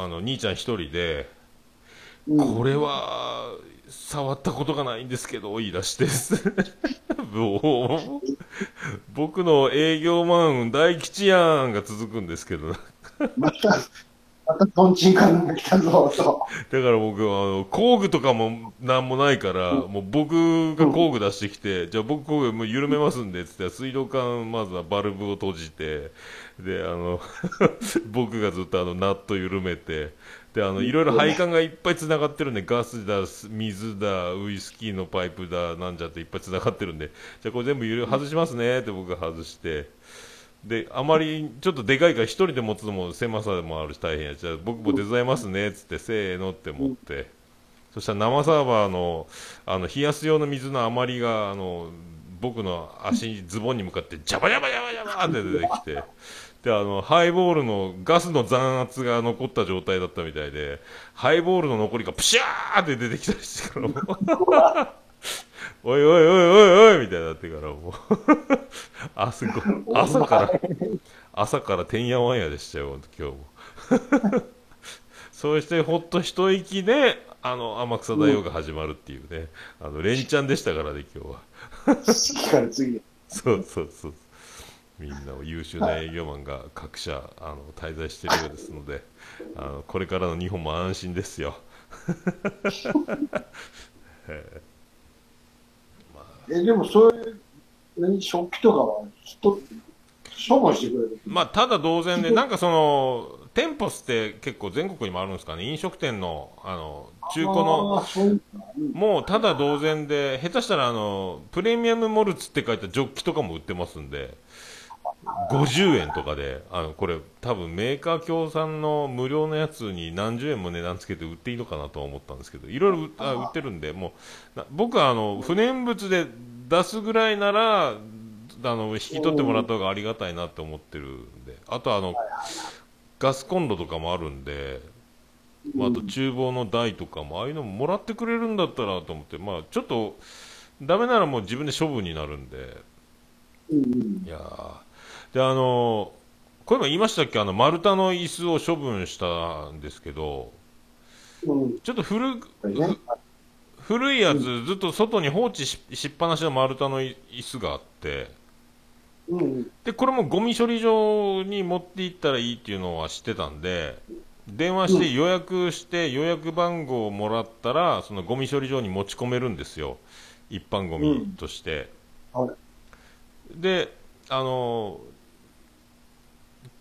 の兄ちゃん一人で、うん。これは触ったことがないんですけど言い出して 僕の営業マン大吉やんが続くんですけどまた、またトンチンカンが来たぞ、と。だから僕はあの工具とかもなんもないから、もう僕が工具出してきて、じゃあ僕工具もう緩めますんでっつって水道管まずはバルブを閉じてであの 僕がずっとあのナット緩めてであのいろいろ配管がいっぱいつながってるんでガスだ水だウイスキーのパイプだなんじゃっていっぱいつながってるんでじゃあこれ全部ゆる外しますねって僕が外して。であまりちょっとでかいから一人で持つのも狭さもあるし大変やじゃあ僕も手伝いますねっつってせーのって持って、そしたら生サーバーのあの冷やす用の水の余りがあの僕の足にズボンに向かってジャバジャバジャバジャバって出てきてであのハイボールのガスの残圧が残った状態だったみたいでハイボールの残りがプシャーって出てきたりしてからおいおいおいおいおいみたいになってからもう朝から朝からてんやわんやでしたよ今日も。そうしてほっと一息であの天草大王が始まるっていうね、あの連チャンでしたからね今日は。次から次へ。そうそうそうみんな優秀な営業マンが各社あの滞在しているようですのであのこれからの日本も安心ですよ。え、でもそういう、何、食器とかは、人、処分してくれる？まあただ同然でなんかその店舗って結構全国にもあるんですかね？飲食店のあの中古の。もうただ同然で、下手したらあのプレミアムモルツって書いたジョッキとかも売ってますんで、50円とかで、あのこれ、多分メーカー協賛の無料のやつに何十円も値段つけて売っていいのかなとは思ったんですけど、いろいろ売あ売ってるんで、もうな僕はあの不燃物で出すぐらいなら、あの引き取ってもらった方がありがたいなって思ってるんで、あとあのガスコンロとかもあるんで。まあ、あと厨房の台とかもああいうのももらってくれるんだったらと思って、まあ、ちょっとダメならもう自分で処分になるんで。いやーであのこれも言いましたっけ？あの丸太の椅子を処分したんですけどうん。ちょっと古。古いやつずっと外に放置ししっぱなしの丸太の椅子があってうんうん。でこれもゴミ処理場に持って行ったらいいっていうのは知ってたんで電話して予約して予約番号をもらったらそのゴミ処理場に持ち込めるんですよ一般ゴミとして、はいであの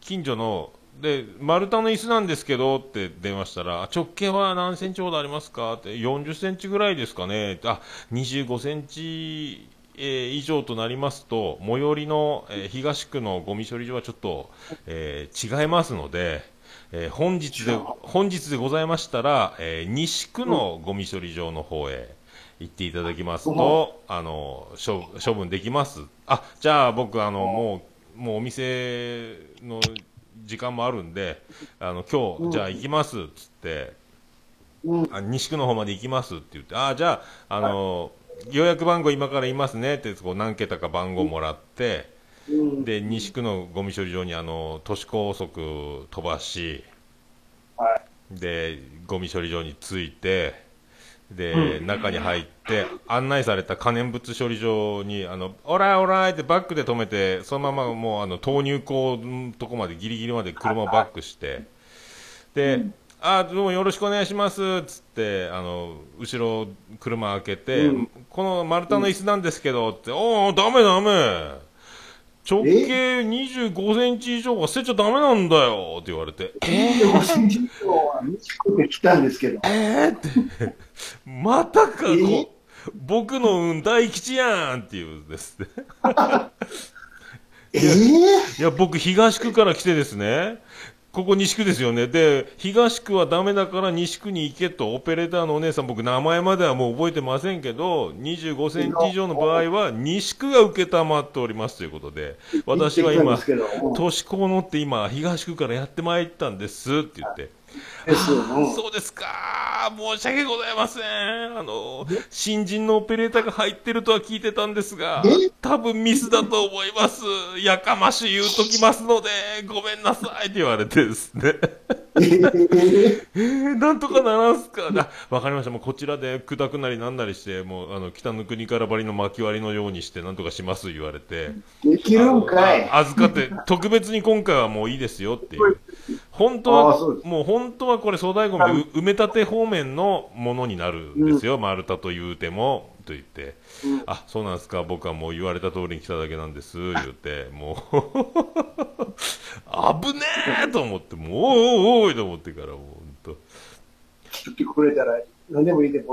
近所ので丸太の椅子なんですけどって電話したらあ直径は何センチほどありますか？って40センチぐらいですかね？あ25センチ、えー以上となりますと最寄りの、えー東区のゴミ処理場はちょっと、えー違いますので、えー本日で本日でございましたら、えー西区のゴミ処理場の方へ行っていただきますと、あの処処分できます。あじゃあ僕あのもうもうお店の時間もあるんであの今日じゃあ行きますっつってうん。あ西区の方まで行きますって言ってあじゃああの予約番号今から言いますねってこう何桁か番号もらってうん。で西区のゴミ処理場にあの都市高速飛ばしはでゴミ処理場に着いてで、中に入って案内された可燃物処理場にあのオライオライってバックで止めてそのままもうあの投入口のとこまでギリギリまで車をバックしてで、あどうもよろしくお願いしますっつってあの後ろ車開けて、うん。この丸太の椅子なんですけどって、おおダメダメ直径25センチ以上が捨てちゃダメなんだよって言われて。25センチ以上は短く来たんですけど。え？ーって。またかこえ僕の運大吉やんっていうんですね。え？えいや、僕、東区から来てですね、ここ西区ですよね。で、東区はダメだから西区に行けと、オペレーターのお姉さん、僕、名前まではもう覚えてませんけど、25センチ以上の場合は、西区が受けたまっておりますということで、私は今都市高乗って今、東区からやってまいったんですって言って、ですよね。そうですか、申し訳ございません。あの、新人のオペレーターが入ってるとは聞いてたんですがえ、多分ミスだと思います。やかましい言うときますので、ごめんなさいって言われてですね。え ええー、なんとかならんすか。あ、わかりました。もうこちらで砕くなりなんなりして、もう、あの、北の国からばりの巻き割りのようにして、なんとかします言われて。できるんかい。あ預かって、特別に今回はもういいですよっていう。本当はもう本当はこれ粗大ゴミでう埋め立て方面のものになるんですよ。丸太と言うても、と言って。うんあ、そうなんですか。僕はもう言われた通りに来ただけなんです。言って、もう、危ねえと思って、もう、おいおいおいと思ってから、もう本当。作ってくれたら、何でもいいんで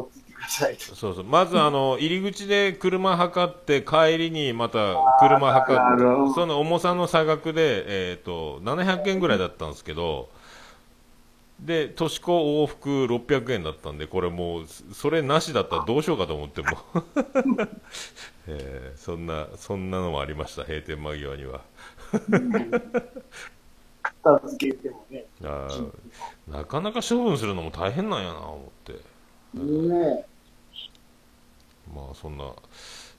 ださいと。そうそう。まず、あの、入り口で車測って、帰りにまた車測って、その重さの差額で、えっ、と、700円ぐらいだったんですけど、で、年子往復600円だったんで、これもう、それなしだったらどうしようかと思っても。えーそんな、そんなのもありました、閉店間際には。片付けてもね。なかなか処分するのも大変なんやな、思って。ねまあそんな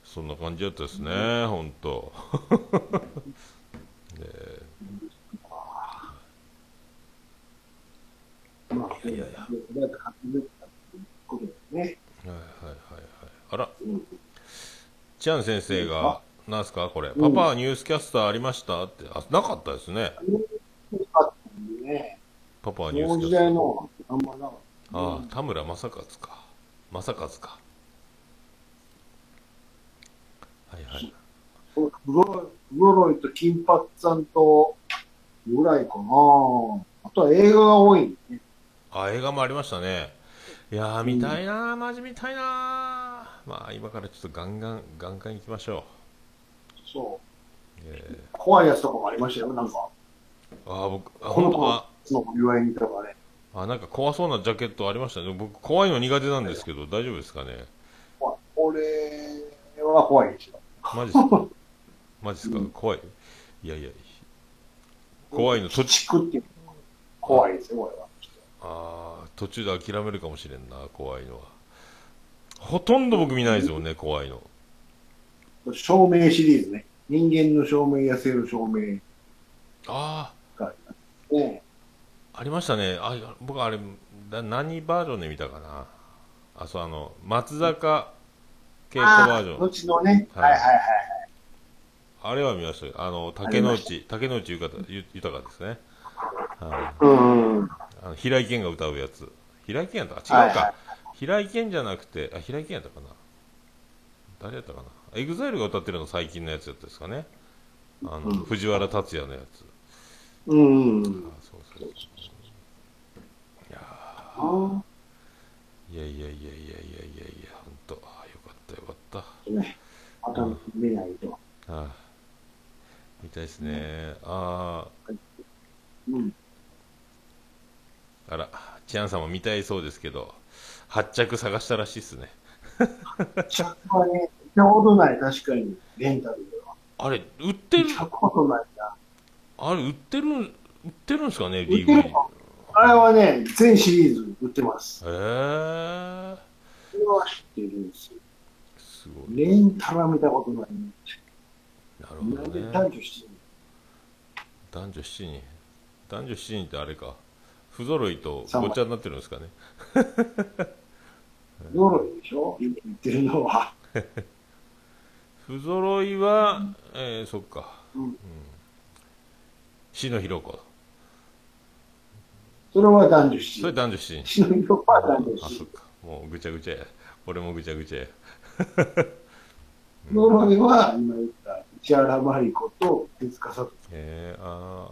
そんな感じだったですね、本当。ね。はいはいはいはい。あら、うんチャン先生が、なんすか？これ、パパはニュースキャスターありました？って、あ、なかったですね。パパはニュースキャスター。ああ、田村正和か。正和か。はいはい。そうフロロイと金髪さんと、ぐらいかなあとは映画が多い、ね。あ、映画もありましたね。いやー、見たいなー、マジ見たいなー。まあ、今からちょっとガンガン、ガンガン行きましょそう。う。え怖いやつとかもありましたよ、なんか。ー、あー、僕、あ、この本当あ、子のお祝いにとかね。あ、なんか怖そうなジャケットありましたね。僕、怖いの苦手なんですけど、大丈夫ですかね？怖い俺は怖いですよ。マジですか？マジですか？怖い？いやいや、怖いの、途中、地区って怖いですよ、これは。あー途中で諦めるかもしれん。な、怖いのは。ほとん。ど僕見ないですよね、怖いの。照明シリーズね。人間の照明やせる照明ああ。あ、りましたね。あ、僕あれ、だ何バージョンで見たかな。あ、そう、あの、松坂慶子バージョン。後のね、はいはいはいはい。あれは見ましたよ。あの、竹野内、竹野内豊かゆ豊かですね。はいうん。はいあの平井堅が歌うやつ。平井堅やった？か違うか。はい平井堅じゃなくて、あ、平井堅やったかな。誰やったかな。エグザイルが歌ってるの最近のやつやったですかね。あの、うん藤原竜也のやつ。うん。あ、そうそうそう。いやいやいやいやいやいやいやいや、ほんと、あよかったよかった。あ、ね。また見ないと。あ見たいですね。あうん。あ、あら、チアンさんも見たいそうですけど、発着探したらしいっすね。着はね、見たことない、確かに。レンタルでは。あれ、売ってる？見、たことないな。あれ、売ってるん、売ってるんですかね、売ってる DVD。のあれはね、全シリーズ売ってます。へえー、それは知ってるんですよ。すごい。レンタルは見たことない、ね。なるほどね。男女してる男女7人。男女7人ってあれか。不揃いとごっちゃになってるんですかね。の呪いでしょ？今言ってるのは。不揃いは、えー、そっか。うん。篠弘子。それは男女七それ人。男女七人。血の色は男女あ、七人。そっか。もうぐちゃぐちゃや。俺もぐちゃぐちゃや。呪いは、今言った、市原真理子と手塚聡。えー、あ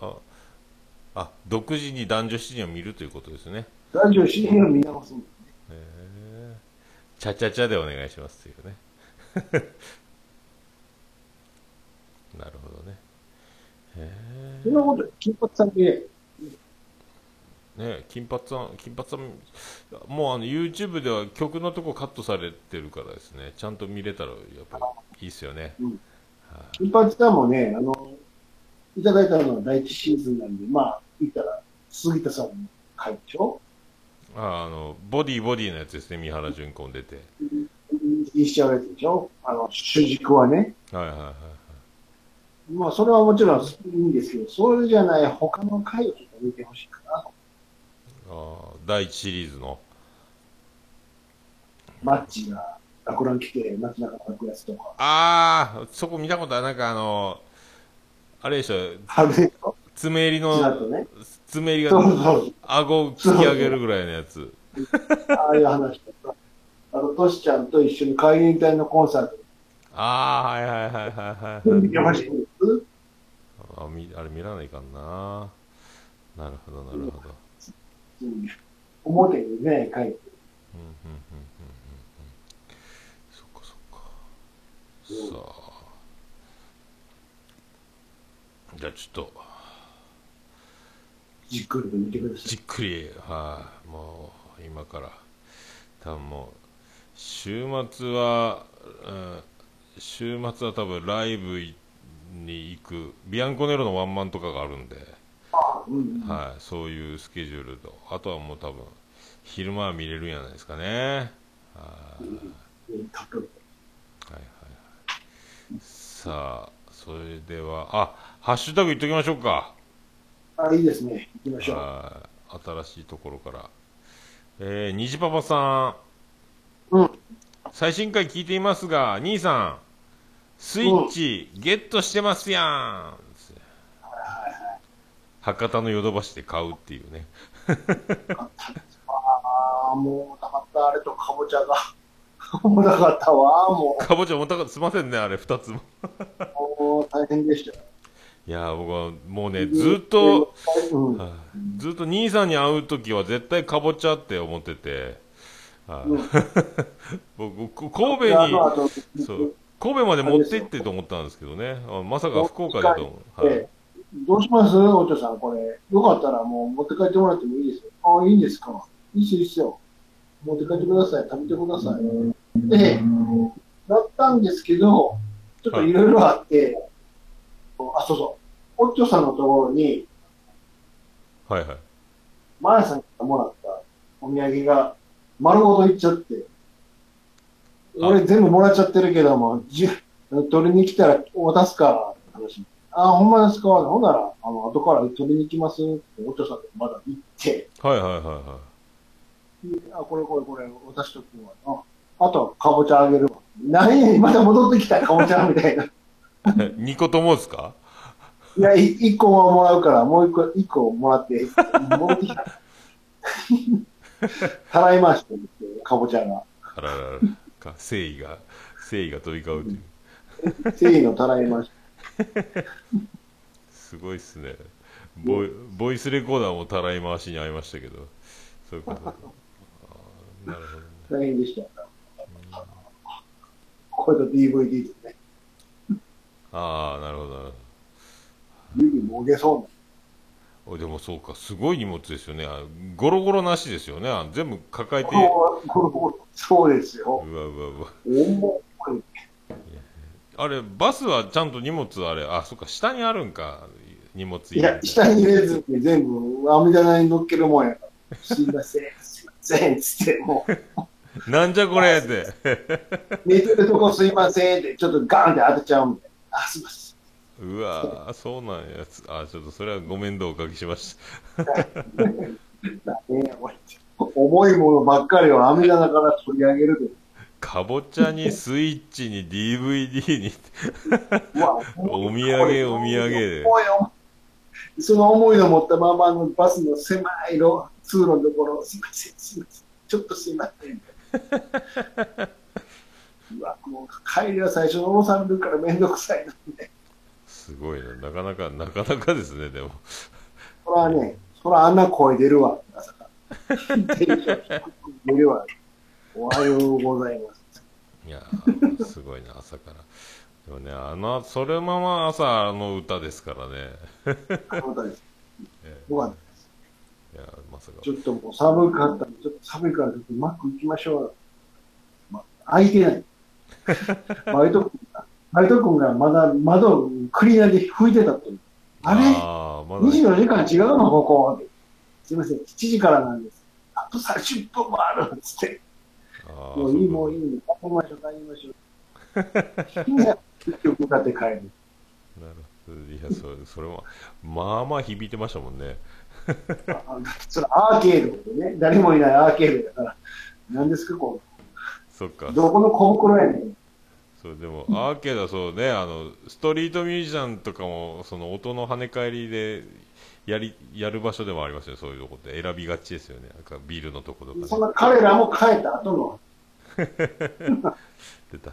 あ、あ、独自に男女七人を見るということですね。男女七人を見直すんだえー、チャチャチャでお願いしますというね。なるほどね。えそんなこと、金髪さんで、ー、ね金髪さん、金髪さん、もうあの YouTube では曲のとこカットされてるからですね、ちゃんと見れたらやっぱりいいっすよね。うんはい金髪さんもね、あの、いただいたのは第一シーズンなんで、まあ、言ったら、杉田さんの会長？ああの、ボディボディのやつですね、三原淳子出て。にしちゃうやつでしょ？あの、主軸はね。はいはいはいはい。まあ、それはもちろんいいんですけど、それじゃない他の回をちょっと見てほしいかな。ああ、第一シリーズの。マッチが学ラン来て街中歩くやつとか。ああ、そこ見たことある。なんかあの、あれでしょ、爪襟の、ね。爪襟が。顎を突き上げるぐらいのやつ。ああいう話とか。あと、トシちゃんと一緒に海援隊のコンサートああ、はいはいはいはいはい、見てほしい。あみあれ見らないかんな。なるほど、なるほど。うん表にね、書いて。うん、うん、うん、うん、うん。そっかそっか。さあ。じゃあちょっと、じっくりと見てくださじっくり、はい、もう、今から、多分もう、週末は、うん、週末は多分ライブに行く、ビアンコネロのワンマンとかがあるんで、い。うん。はい、そういうスケジュールと、あとはもう多分、昼間は見れるんじゃないですかね。はい。うんたっぷりはいはいはい。さあ、それでは、あ、ハッシュタグ言っときましょうか。あ、いいですね。行きましょう。はい新しいところから。えー、虹パパさん。うん。最新回聞いていますが、兄さん、スイッチ、ゲットしてますやん。博多のヨドバシで買うっていうね。ああ、もうなかった、あれとかぼちゃが。重たかったわ、もかぼちゃ重たかった。すいませんね、あれ、二つも。う。もう大変でしたよ。いやー、僕はもうね、ずっと、うん。はいずっと兄さんに会うときは絶対かぼちゃって思ってて、はいうん 僕、こ神戸に、そう、神戸まで持って行ってと思ったんですけどね、あまさか福岡だと思う。はいええどうします？お嬢さん、これ。よかったらもう持って帰ってもらってもいいですよ。ああ、いいんですか？いいっすよ、いいっすよ。持って帰ってください。食べてください。で、だったんですけど、ちょっといろいろあって、あ、そうそう。おっちょさんのところに、はいはい。マヤさんからもらったお土産が丸ごといっちゃって、俺全部もらっちゃってるけども、じ取りに来たら渡すからって話。あ、ほんまですか？ほんなら、あの、後から取りに来ますって、おっちょさんとまだ行って、はいはいはいはあ、これこれこれ、渡しとくわ。あ、あとはかぼちゃあげるわ。何？や、また戻ってきたかぼちゃみたいな。い。2個ともですか？いや、い一個はもらうから、もう一個、一個もらって、戻ってきた。払いましたって、かぼちゃが。あらららか誠意が、誠意が飛び交うという。誠意のたらいました。すごいっすね。ボイボイスレコーダーもたらい回しに会いましたけど、そういうこと。大変でした。これと DVD ですね。ああ、なるほど。指もげそうおでもそうか、すごい荷物ですよね。あゴロゴロなしですよね。あ全部抱えて。そうですよ。わうわうわ。重い。あれ、バスはちゃんと荷物あれ、あ、そっか、下にあるんか。荷物いや、下に入れずに全部網棚に乗っけるもんやから。すいません、せん、つって、もう、なんじゃこれって。寝てるとこすいませんって、ちょっとガンって当てちゃうみたいな。あ、すいません。うわーそうなんや。あ、ちょっとそれはご面倒おかけしました。ねおい重いものばっかりを網棚から取り上げるで。かぼちゃにスイッチに DVD に、お土産お土産でその思いの持ったままのバスの狭い路通路のところ、すいません、すいません、ちょっとすいません。うわ、もう帰りは最初の降ろされるからめんどくさいなんで。すごいな。なかなか、なかなかですね、でも。そらね、そらあんな声出るわ、朝か出るわ。おはようございます。いやーすごいな、朝から。でもね、あの、それまま朝の歌ですからね。あの歌です。えよかったです。いや、まさか。ちょっともう寒かったんで、ちょっと寒いからちょっとマック行きましょう。まあ、開いてない。バイト君が、バイト君がまだ窓をクリーナーで拭いてたと。あれ？あーまだ、?24 時間違うの？ここ。すいません、7時からなんです。あと30分もあるっつって。あーもういい、もういい。い。帰りましょう、帰りましょう。結局向かって帰る。なるほど。いや、それ、それは、まあまあ響いてましたもんね。あそれアーケードでね、誰もいないアーケードだから、何ですか、こそっかう。。どこの小袋やねん。そう、でも、アーケードはそうね、あの、ストリートミュージシャンとかも、その音の跳ね返りで、やり、やる場所でもありますよ、そういうとこって。選びがちですよね。なんかビールのとことかね。そんな彼らも帰った後の、出た。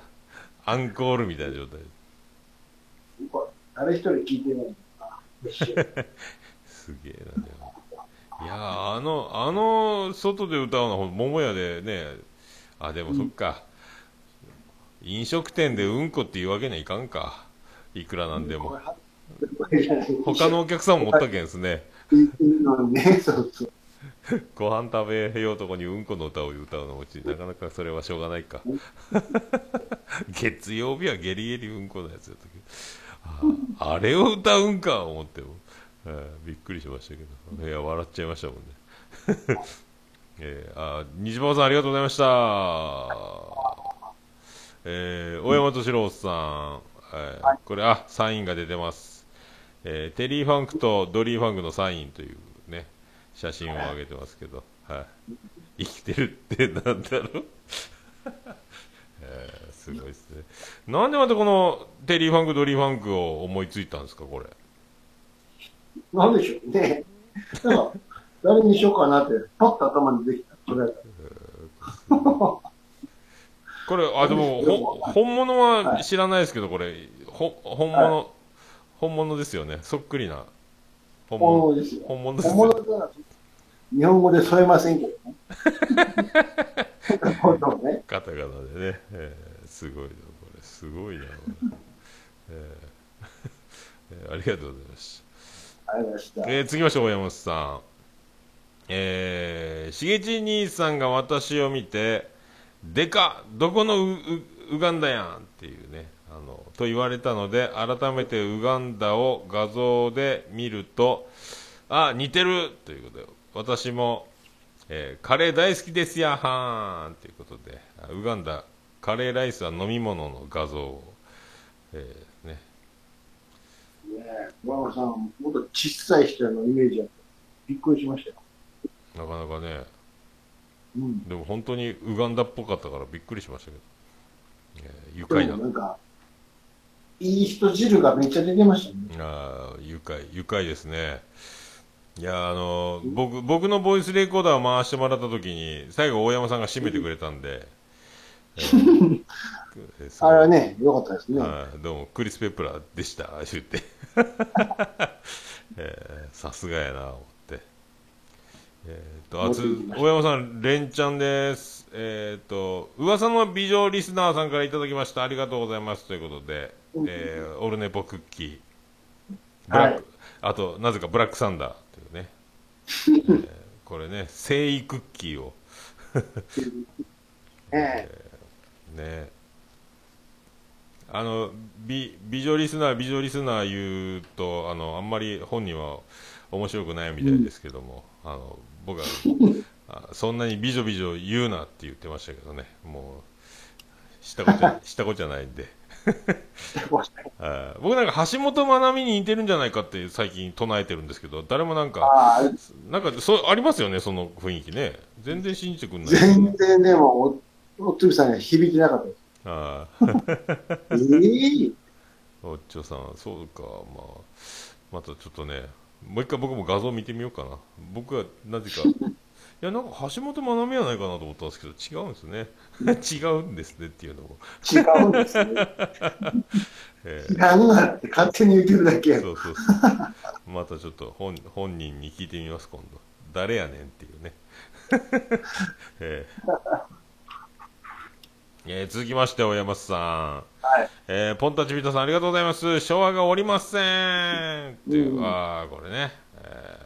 アンコールみたいな状態。誰一人聞いてない。すげえな。いやーあの、あの、外で歌うのは、桃屋でね、あ、でもそっか。飲食店でうんこっていうわけにはいかんか。いくらなんでも。他のお客さんもおったけんですね。ご飯食べようとこにうんこの歌を歌うのもちなかなかそれはしょうがないか 月曜日はゲリゲリうんこのやつやったけどああれを歌うんか思っても、えーびっくりしましたけど。いや笑っちゃいましたもんね。えー、あ西馬さんありがとうございました。えー、大山敏郎さん、えーこれあサインが出てます、えーテリー・ファンクとドリー・ファンクのサインというね写真を上げてますけど、はい、生きてるってなんだろう、えーすごいですね。なんでまたこのテリー・ファンクドリー・ファンクを思いついたんですかこれ？なんでしょうね。なんか、誰にしようかなって、パッと頭にできた。それこれあでも ほ本物は知らないですけどこれほ本物、は本物ですよねそっくりな本本物物ですよ。本物です本よ物だ日本語で添えませんけどね。本当ね。カタカナでね、えーすごいなこれすごいなこれ、えーえーありがとうございましたえー、次まして大山さん。えー、しげち兄さんが私を見て、でかどこのウウガンダやんっていうね、あの、と言われたので、改めてウガンダを画像で見ると、あ、似てるということで、私も、えーカレー大好きですやはーんということで、ウガンダ、カレーライスは飲み物の画像を、えーね、ねえ、小山さん、もっと小さい人のイメージやった。びっくりしましたよ。なかなかね、うん。でも本当にウガンダっぽかったからびっくりしましたけど、えー愉快ななんか、いい人汁がめっちゃ出てましたね。あー愉快愉快ですねいやあの僕僕のボイスレコーダーを回してもらった時に最後大山さんが締めてくれたんで、あれはね、よかったですね。はいどうもクリス・ペプラーでした。言って。えーさすがやな思って。えー、とあつ大山さん連チャンです。えっ、と噂の美女リスナーさんからいただきました。ありがとうございます。ということで、えーオルネポクッキー。ブラック、はい。あとなぜかブラックサンダーというね、えーこれね聖衣クッキーを。えね。あの美美女リスナー美女リスナー言うとあのあんまり本人は面白くないみたいですけども、あの僕はあそんなに美女美女言うなって言ってましたけどね。もうしたこっちゃしたこゃない。んで 僕なんか橋本まなみに似てるんじゃないかって最近唱えてるんですけど誰もなんかなんかそうありますよねその雰囲気ね。全然信じてくんない。全然でも、お、おつみさんには響いてなかったです。あーええおっちょさん、そうか、まあ、またちょっとね、もう一回僕も画像見てみようかな。僕はなぜか、いや、なんか橋本まなみやないかなと思ったんですけど、違うんですね。違うんですねっていうのも。違うんですね。え違うなって勝手に言ってるだけやーそうそうそう。またちょっと本本人に聞いてみます、今度。誰やねんっていうね。えーえー続きまして、大山さん。はい。えーポンタチビタさんありがとうございます。昭和がおりませんっていう、うんああ、これね、え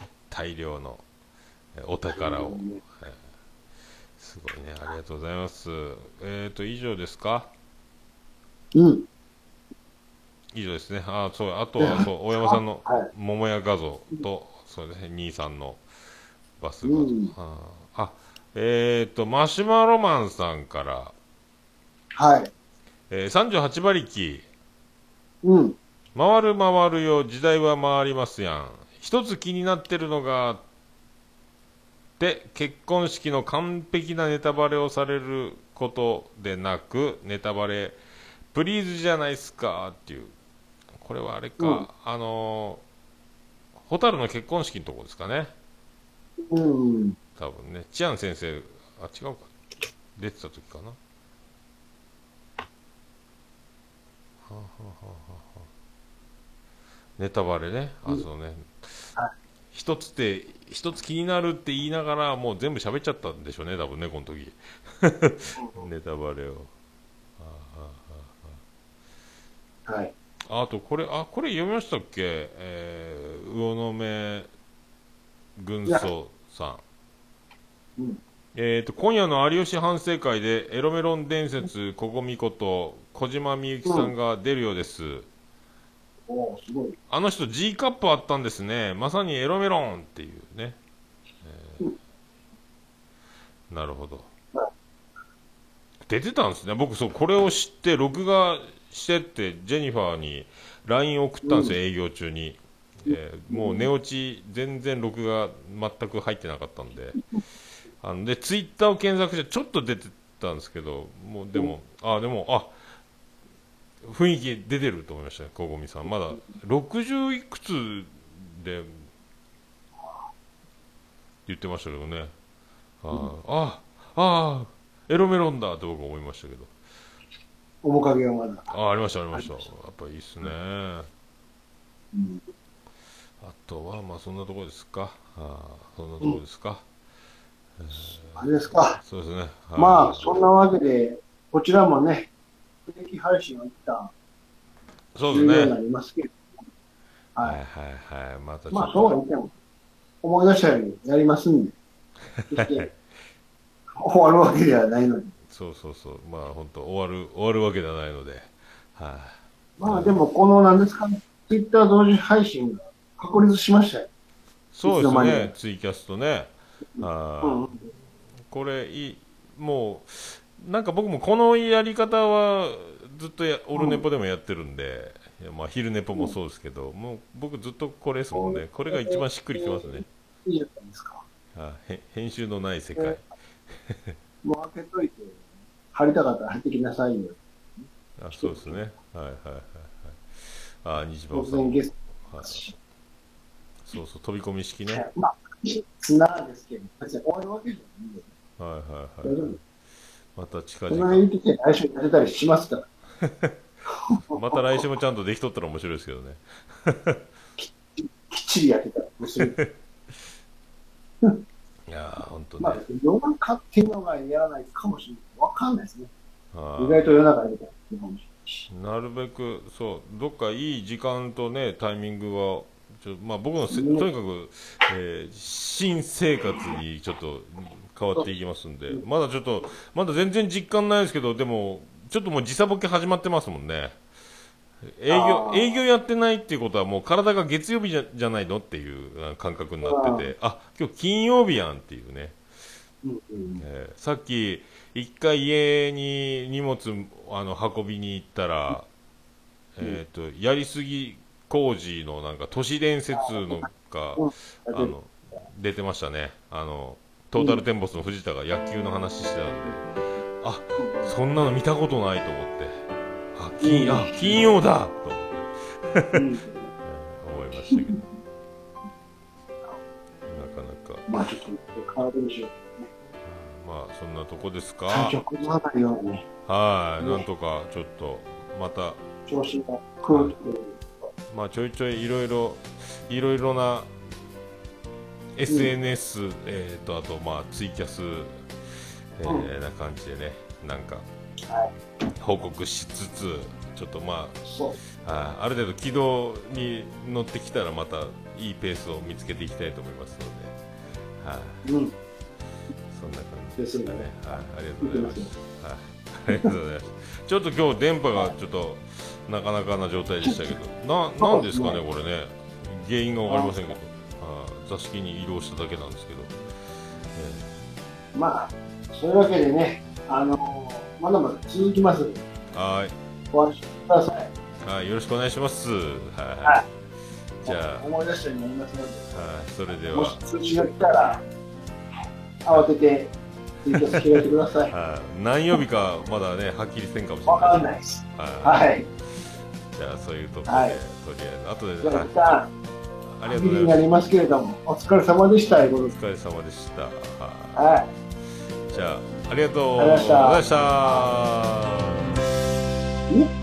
ー大量のえーお宝を、えーすごいね、ありがとうございます。えっ、と、以上ですか？うん。以上ですね。あーそう、あとは、そう、大山さんのはい桃屋画像と、そうですね、兄さんのバス画像。うんあーあ、えっ、と、マシュマロマンさんから、はい。えー38馬力、うん。回る回るよ時代は回りますやん。一つ気になってるのがで結婚式の完璧なネタバレをされることでなくネタバレプリーズじゃないっすかっていう。これはあれか、うん。あのー蛍の結婚式のとこですかね。うん。多分ね。チアン先生あ違うか。出てた時かなはあはあはあはあネタバレねあそうね、はい一つって一つ気になるって言いながらもう全部喋っちゃったんでしょうね多分ねこの時。ネタバレを。はい。あとこれあこれ読みましたっけ、えー、魚目軍曹さん。うん。えー、と今夜の有吉反省会でエロメロン伝説こごみこと小島みゆきさんが出るようです、おーすごい。あの人 G カップあったんですね。まさにエロメロンっていうね、えー。なるほど。出てたんですね。僕そうこれを知って録画してってジェニファーに LINE 送ったんですよ、営業中に、えーもう寝落ち全然録画全く入ってなかったんで。あのでツイッターを検索してちょっと出てたんですけどもうでも、あでもあ雰囲気出てると思いましたね小込さん。まだ60いくつで言ってましたけどね。あー、ああエロメロンだって僕思いましたけど。面影がまだ。あありましたありました。やっぱいいっすね。うん。あとはまあそんなところですか。あーそんなところですか、あれですか。そうですね。はい。まあ、そんなわけで、こちらもね、不定期配信は一旦そうですね。終了になりますけど、はい。はいはいはい。またまあ、そうは言っても、思い出したようにやりますんで、終わるわけではないのに。そうそうそう。まあ本当終わる終わるわけではないので。はい、まあ、でも、この、なんですかね、ツイッター同時配信が確立しましたよ。そうですね。にツイキャストね。あー、うん。これいいもうなんか僕もこのやり方はずっとやオルネポでもやってるんで、いやまあ昼ネポもそうですけど、もう僕ずっとこれですもんね。これが一番しっくりきますね。いいじゃないですか。あへ編集のない世界。もう開けといて、貼りたかったら貼ってきなさいよ。あそうですね。はいはいはいはい。あ日馬突さんはい。そうそう飛び込み式ね。まあ、綱ですけど、別に終わるわけじゃないんで、はいはいはいまた近々来週やってたりしますから。また来週もちゃんとできとったら面白いですけどねきっちりやってたら面白い。いやー本当ね、まあ、夜中っていうのがやらないかもしれない。わかんないですね。意外と夜中やってたりかもしれないし。なるべくそうどっかいい時間とねタイミングはちょまあ僕のとにかく、えー新生活にちょっと変わっていきますんで。まだちょっとまだ全然実感ないですけどでもちょっともう時差ボケ始まってますもんね。営業営業やってないっていうことはもう体が月曜日じゃじゃないのっていうあ感覚になってて。あ今日金曜日やんっていうね。うんうんえーさっき一回家に荷物あの運びに行ったら、えっ、とやりすぎ工事のなんか都市伝説のがうん。あの出てましたね。あのトータルテンボスの藤田が野球の話してたんであそんなの見たことないと思って。あ金あ金曜だと思って。うん。思いましたけど。まあちょっと変わるでしょう。まあそんなとこですか？はい、ね。なんとかちょっとまた。調子がまあちょいちょいいろいろいろいろな SNS、えー、とあとまあツイキャス、えーな感じでねなんかはい、報告しつつちょっとま。ああある程度軌道に乗ってきたらまたいいペースを見つけていきたいと思いますので、はい、うん。そんな感じですよね。はい、ありがとうございますますよ。はい、ありがとうございます。ちょっと今日電波がちょっとなかなかな状態でしたけど、な、なんですかね、これね。原因がわかりませんけど、座敷に移動しただけなんですけど。まあ、そういうわけでね、あのまだまだ続きますはお待ちください。ーい、はい、よろしくお願いします。はい、ははい。じゃ思い出したようになりますので、あ、はい、それでもはし、通知が来たら、慌てて、ツイキャス開いてください。はい、何曜日かまだね、はっきりせんかもしれわかんない。ないです。はい、はい。じゃあ、そういうところで、はいとりあえず、後で、じゃあ、ありがとうございます。なりますけれども、お疲れ様でした。お疲れ様でした。はいはい。じゃあ、ありがとうございましたございました。ん